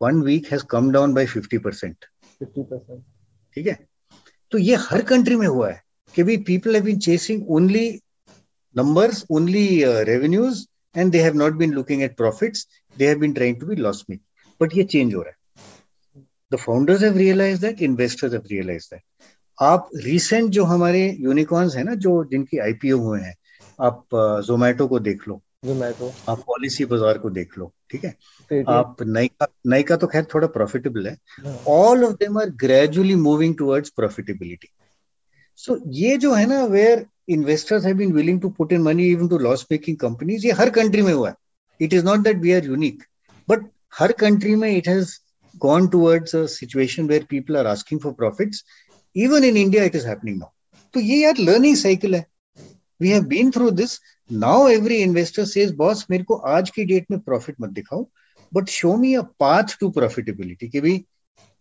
one week has come down by fifty percent ठीक है? तो ये हर कंट्री में हुआ है कि भी people have been chasing only numbers only revenues and they have not been looking at profits they have been trying to be loss make but ये चेंज हो रहा है. The founders have realise that investors have realise that आप recent जो हमारे unicorns है ना जो जिनकी आईपीओ हुए हैं आप uh, जोमैटो को देख लो। जोमैटो आप पॉलिसी बाज़ार को देख लो। ठीक है? आप नाइका नाइका तो खैर थोड़ा प्रॉफिटेबल है। All of them are gradually moving towards profitability so ये जो है ना where investors have been willing to put in money even to loss making companies ये हर कंट्री में हुआ है। It is not that we are unique but her country में it has gone towards a situation where people are asking for profits. Even in india it is happening now. तो ये यार learning cycle है। We have been through this now every investor says boss मेरे को आज की date में profit मत दिखाओ but show me a path to profitability कि भाई,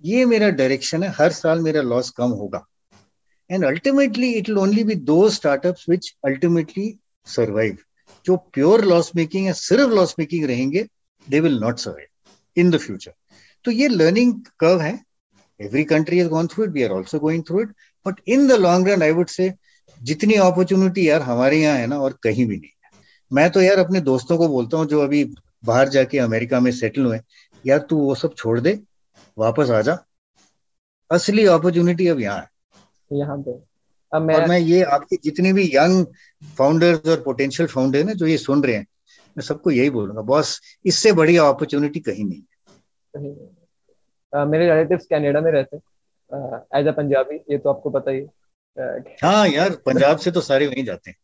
ये मेरा डायरेक्शन है, हर साल मेरा लॉस कम होगा। And ultimately it will only be दो स्टार्टअप विच अल्टीमेटली सर्वाइव जो प्योर लॉस मेकिंग है, सिर्फ़ लॉस मेकिंग रहेंगे they will not survive in the future तो ये लर्निंग कर्व है। Every country is gone through it we are also going through it but in the long run I would say जितनी opportunity यार हमारे यहाँ है ना और कहीं भी नहीं है। मैं तो यार अपने दोस्तों को बोलता हूँ जो अभी बाहर जाके अमेरिका में सेटल हुए यार तू वो सब छोड़ दे वापस आ जा। असली अपॉर्चुनिटी अब यहाँ है। यहाँ पे। अब मैं और मैं ये आपके जितने भी यंग फाउंडर्स और पोटेंशियल फाउंडर ना जो ये सुन रहे हैं मैं सबको यही बोलूँगा बॉस इससे बड़ी अपॉर्चुनिटी कहीं नहीं है। uh, मेरे रिलेटिव्स कनाडा में रहते हैं। एज अ पंजाबी ये तो आपको पता ही। हाँ यार, पंजाब से तो सारे वहीं जाते हैं।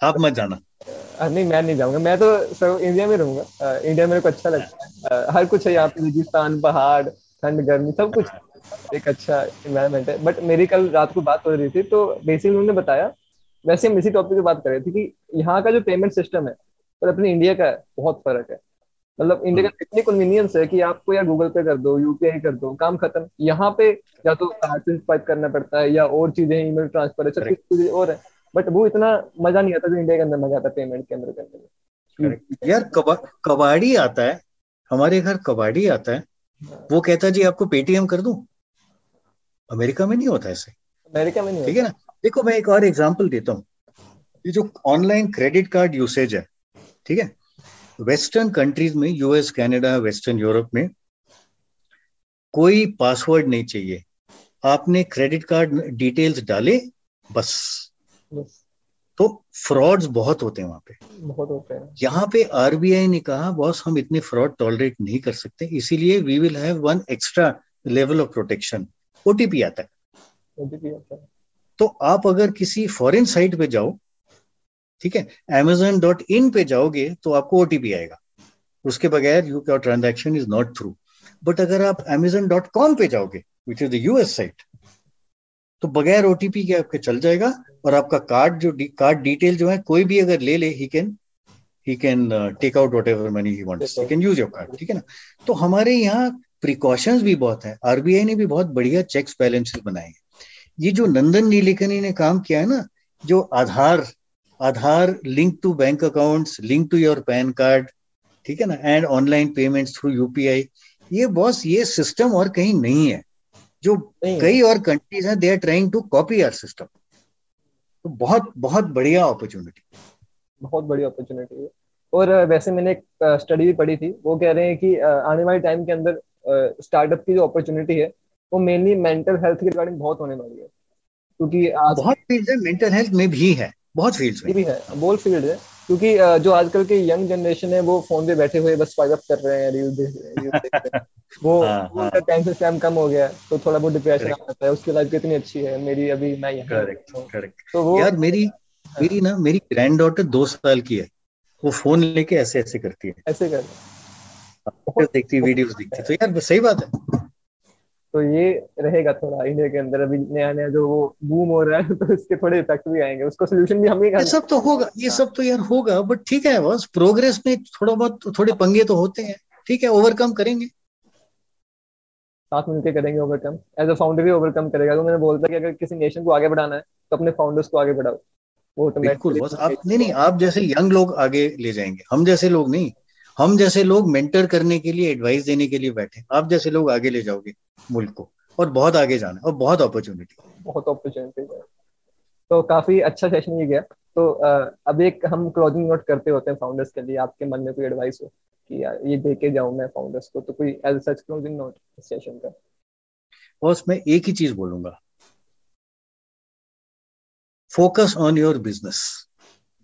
आप मत जाना। नहीं, मैं नहीं जाऊँगा। मैं तो सब इंडिया में रहूँगा। इंडिया मेरे को अच्छा लगता है। हर कुछ है यहाँ पे। रेगिस्तान पहाड़ ठंड गर्मी सब कुछ। एक अच्छा इन्वायरमेंट है। बट मेरी कल रात को बात हो रही थी तो बेसिकली उन्होंने बताया, वैसे हम इसी टॉपिक पे बात कर रहे थे कि यहाँ का जो पेमेंट सिस्टम है, और अपने इंडिया का बहुत फ़र्क है। मतलब इंडिया का इतनी कन्वीनियंस है कि आपको या गूगल पे कर दो यूपीआई कर दो काम खत्म। यहाँ पे या तो कार्ड से स्वाइप करना पड़ता है या और चीज़ें ईमेल ट्रांसफ़र है सब कुछ और है। बट वो इतना मज़ा नहीं आता जो इंडिया के अंदर मज़ा आता है पेमेंट के अंदर करने में। यार कबा, कबाड़ी आता है हमारे घर कबाड़ी आता है। हाँ। वो कहता है जी आपको पेटीएम कर दू? अमेरिका में नहीं होता ऐसे। अमेरिका में नहीं ठीक है ना? देखो मैं एक और एग्जांपल देता हूँ। ये जो ऑनलाइन क्रेडिट कार्ड यूसेज है ठीक है? वेस्टर्न कंट्रीज़ में यूएस कनाडा वेस्टर्न यूरोप में कोई पासवर्ड नहीं चाहिए। आपने क्रेडिट कार्ड डिटेल्स डाले बस। तो फ्रॉड्स बहुत होते हैं वहाँ पे। बहुत होते हैं। यहाँ पे आरबीआई ने कहा बॉस हम इतने फ्रॉड टॉलरेट नहीं कर सकते। इसीलिए we will have one extra level of protection OTP आता है। ओटीपी आता है। तो आप अगर किसी फॉरेन साइट पे जाओ ठीक है? एमेजोन डॉट इन पे जाओगे तो आपको ओटीपी आएगा। उसके बगैर you your transaction is not through but अगर आप एमेजोन डॉट कॉम पे जाओगे which is the US site तो बगैर ओटीपी के आपके चल जाएगा और आपका कार्ड जो कार्ड डिटेल जो है कोई भी अगर ले ले he can he can take out whatever money he wants he can use your card ठीक है ना? तो हमारे यहाँ प्रिकॉशंस भी बहुत है। आरबीआई ने भी बहुत बढ़िया चेक्स बैलेंसेस बनाए हैं। ये जो नंदन नीलेकनी ने काम किया है ना जो Aadhaar Aadhaar link to bank accounts link to your PAN card ठीक है ना? And online payments through UPI ये बॉस ये सिस्टम और कहीं नहीं है। जो कई और कंट्रीज़ हैं they are trying to copy our system तो बहुत बहुत बढ़िया अपॉर्चुनिटी बहुत बड़ी अपॉर्चुनिटी है। और वैसे मैंने एक स्टडी भी पढ़ी थी। वो कह रहे हैं कि आने वाले टाइम के अंदर स्टार्टअप की जो अपॉर्चुनिटी है वो मेनली मेंटल हेल्थ के रिगार्डिंग बहुत होने वाली है। क्योंकि आज बहुत फ़ील्ड है मेंटल हेल्थ में भी है। बहुत फील्ड्स में। भी है बहुत फ़ील्ड है क्योंकि जो आजकल के यंग जनरेशन है वो फ़ोन पे बैठे हुए बस स्वाइप कर रहे हैं रील देख रहे हैं वो हाँ, हाँ। उनका टेंशन स्पैम कम हो गया तो थोड़ा बहुत डिप्रेशन आ जाता है उसकी लाइफ कितनी अच्छी है मेरी अभी मैं यहाँ करेक्ट करेक्ट तो वो यार मेरी हाँ। मेरी ना मेरी ग्रैंड डॉटर दो साल की है वो फ़ोन लेके ऐसे ऐसे करती है। ऐसे कर देखती वीडियोस देखती। तो यार सही बात है। तो ये रहेगा थोड़ा इंडिया के अंदर अभी नया नया जो वो बूम हो रहा है तो इसके थोड़े इफ़ेक्ट भी आएँगे। उसको सोल्यूशन भी हमें ये सब तो होगा ये सब तो यार होगा बट ठीक है बस प्रोग्रेस में थोड़ा बहुत थोड़े पंगे तो होते हैं। ठीक है ओवरकम करेंगे। साथ मिलकर करेंगे ओवरकम एज अ फाउंडर भी ओवरकम करेगा। तो मैंने बोलता कि अगर किसी नेशन को आगे बढ़ाना है तो अपने फाउंडर्स को आगे बढ़ाओ। वो तो बिल्कुल बस आप नहीं नहीं आप जैसे यंग लोग आगे ले जाएँगे। हम जैसे लोग नहीं। हम जैसे लोग मेंटर करने के लिए एडवाइस देने के लिए बैठे आप जैसे लोग आगे ले जाओगे मुल्क को और बहुत आगे जाना और बहुत अपॉर्चुनिटी बहुत अपॉर्चुनिटी है। तो काफ़ी अच्छा सेशन ये गया। तो अब एक हम क्लोजिंग नोट करते होते हैं फाउंडर्स के लिए आपके मन में कोई एडवाइस हो कि ये दे के जाऊँ मैं फाउंडर्स को तो कोई as such closing note session का? बॉस मैं एक ही चीज़ बोलूँगा। Focus on your business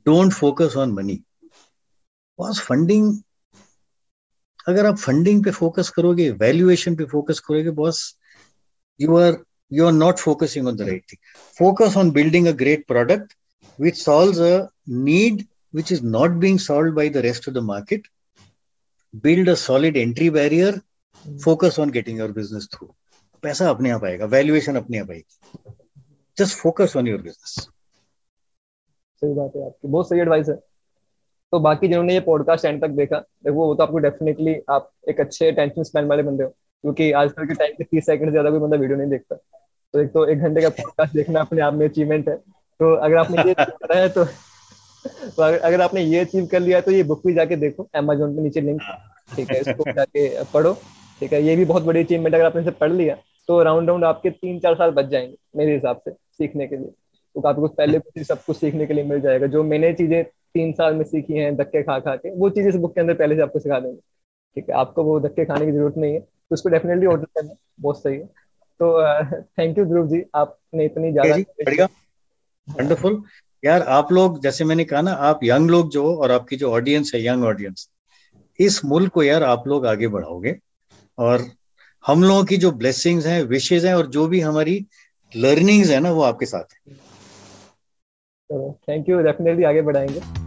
don't focus on money boss funding अगर आप फंडिंग पे फोकस करोगे वैल्यूएशन पे फोकस करोगे boss you are you are not focusing on the right thing focus on building a great product which solve a need which is not being solve by the rest of the market build a solid entry barrier focus on getting your business through पैसा अपने आप आएगा valuation अपने आप आएगी. Just focus on your business सही बात है आपकी। बहुत सही एडवाइस है। तो बाकी जिन्होंने ये पॉडकास्ट एंड तक देखा देखो वो तो आपको डेफिनेटली आप एक अच्छे टेंशन स्पेन वाले बंदे हो क्योंकि आजकल के टाइम पे तीस सेकंड से ज़्यादा कोई बंदा वीडियो नहीं देखता। तो एक तो एक घंटे का पॉडकास्ट देखना अपने आप में अचीवमेंट है। तो अगर आपने ये करा है तो तो अगर आपने ये अचीव कर लिया तो ये बुक भी जाके देखो अमेजोन पे नीचे लिंक ठीक है इसको जाके पढ़ो ठीक है। ये भी बहुत बड़ी अचीवमेंट अगर आपने इसे पढ़ लिया तो राउंड राउंड आपके तीन चार साल बच जाएँगे मेरे हिसाब से सीखने के लिए। तो काफ़ी कुछ पहले कुछ सब कुछ सीखने के लिए मिल जाएगा। जो मैंने चीज़ें तीन साल में सीखी हैं धक्के खा खा के वो चीज़ें इस बुक के अंदर पहले से आपको सिखा देंगे। ठीक है आपको वो धक्के खाने की ज़रूरत नहीं है। तो उसको डेफिनेटली ऑर्डर करना बहुत सही है। तो थैंक यू ध्रुव जी आपने इतनी ज़्यादा वंडरफुल यार आप लोग जैसे मैंने कहा ना आप यंग लोग जो और आपकी जो ऑडियंस है यंग ऑडियंस इस मुल्क को यार आप लोग आगे बढ़ाओगे। और हम लोगों की जो ब्लेसिंग्स हैं विशेज हैं और जो भी हमारी लर्निंग्स है ना वो आपके साथ है। थैंक यू डेफिनेटली आगे बढ़ाएँगे।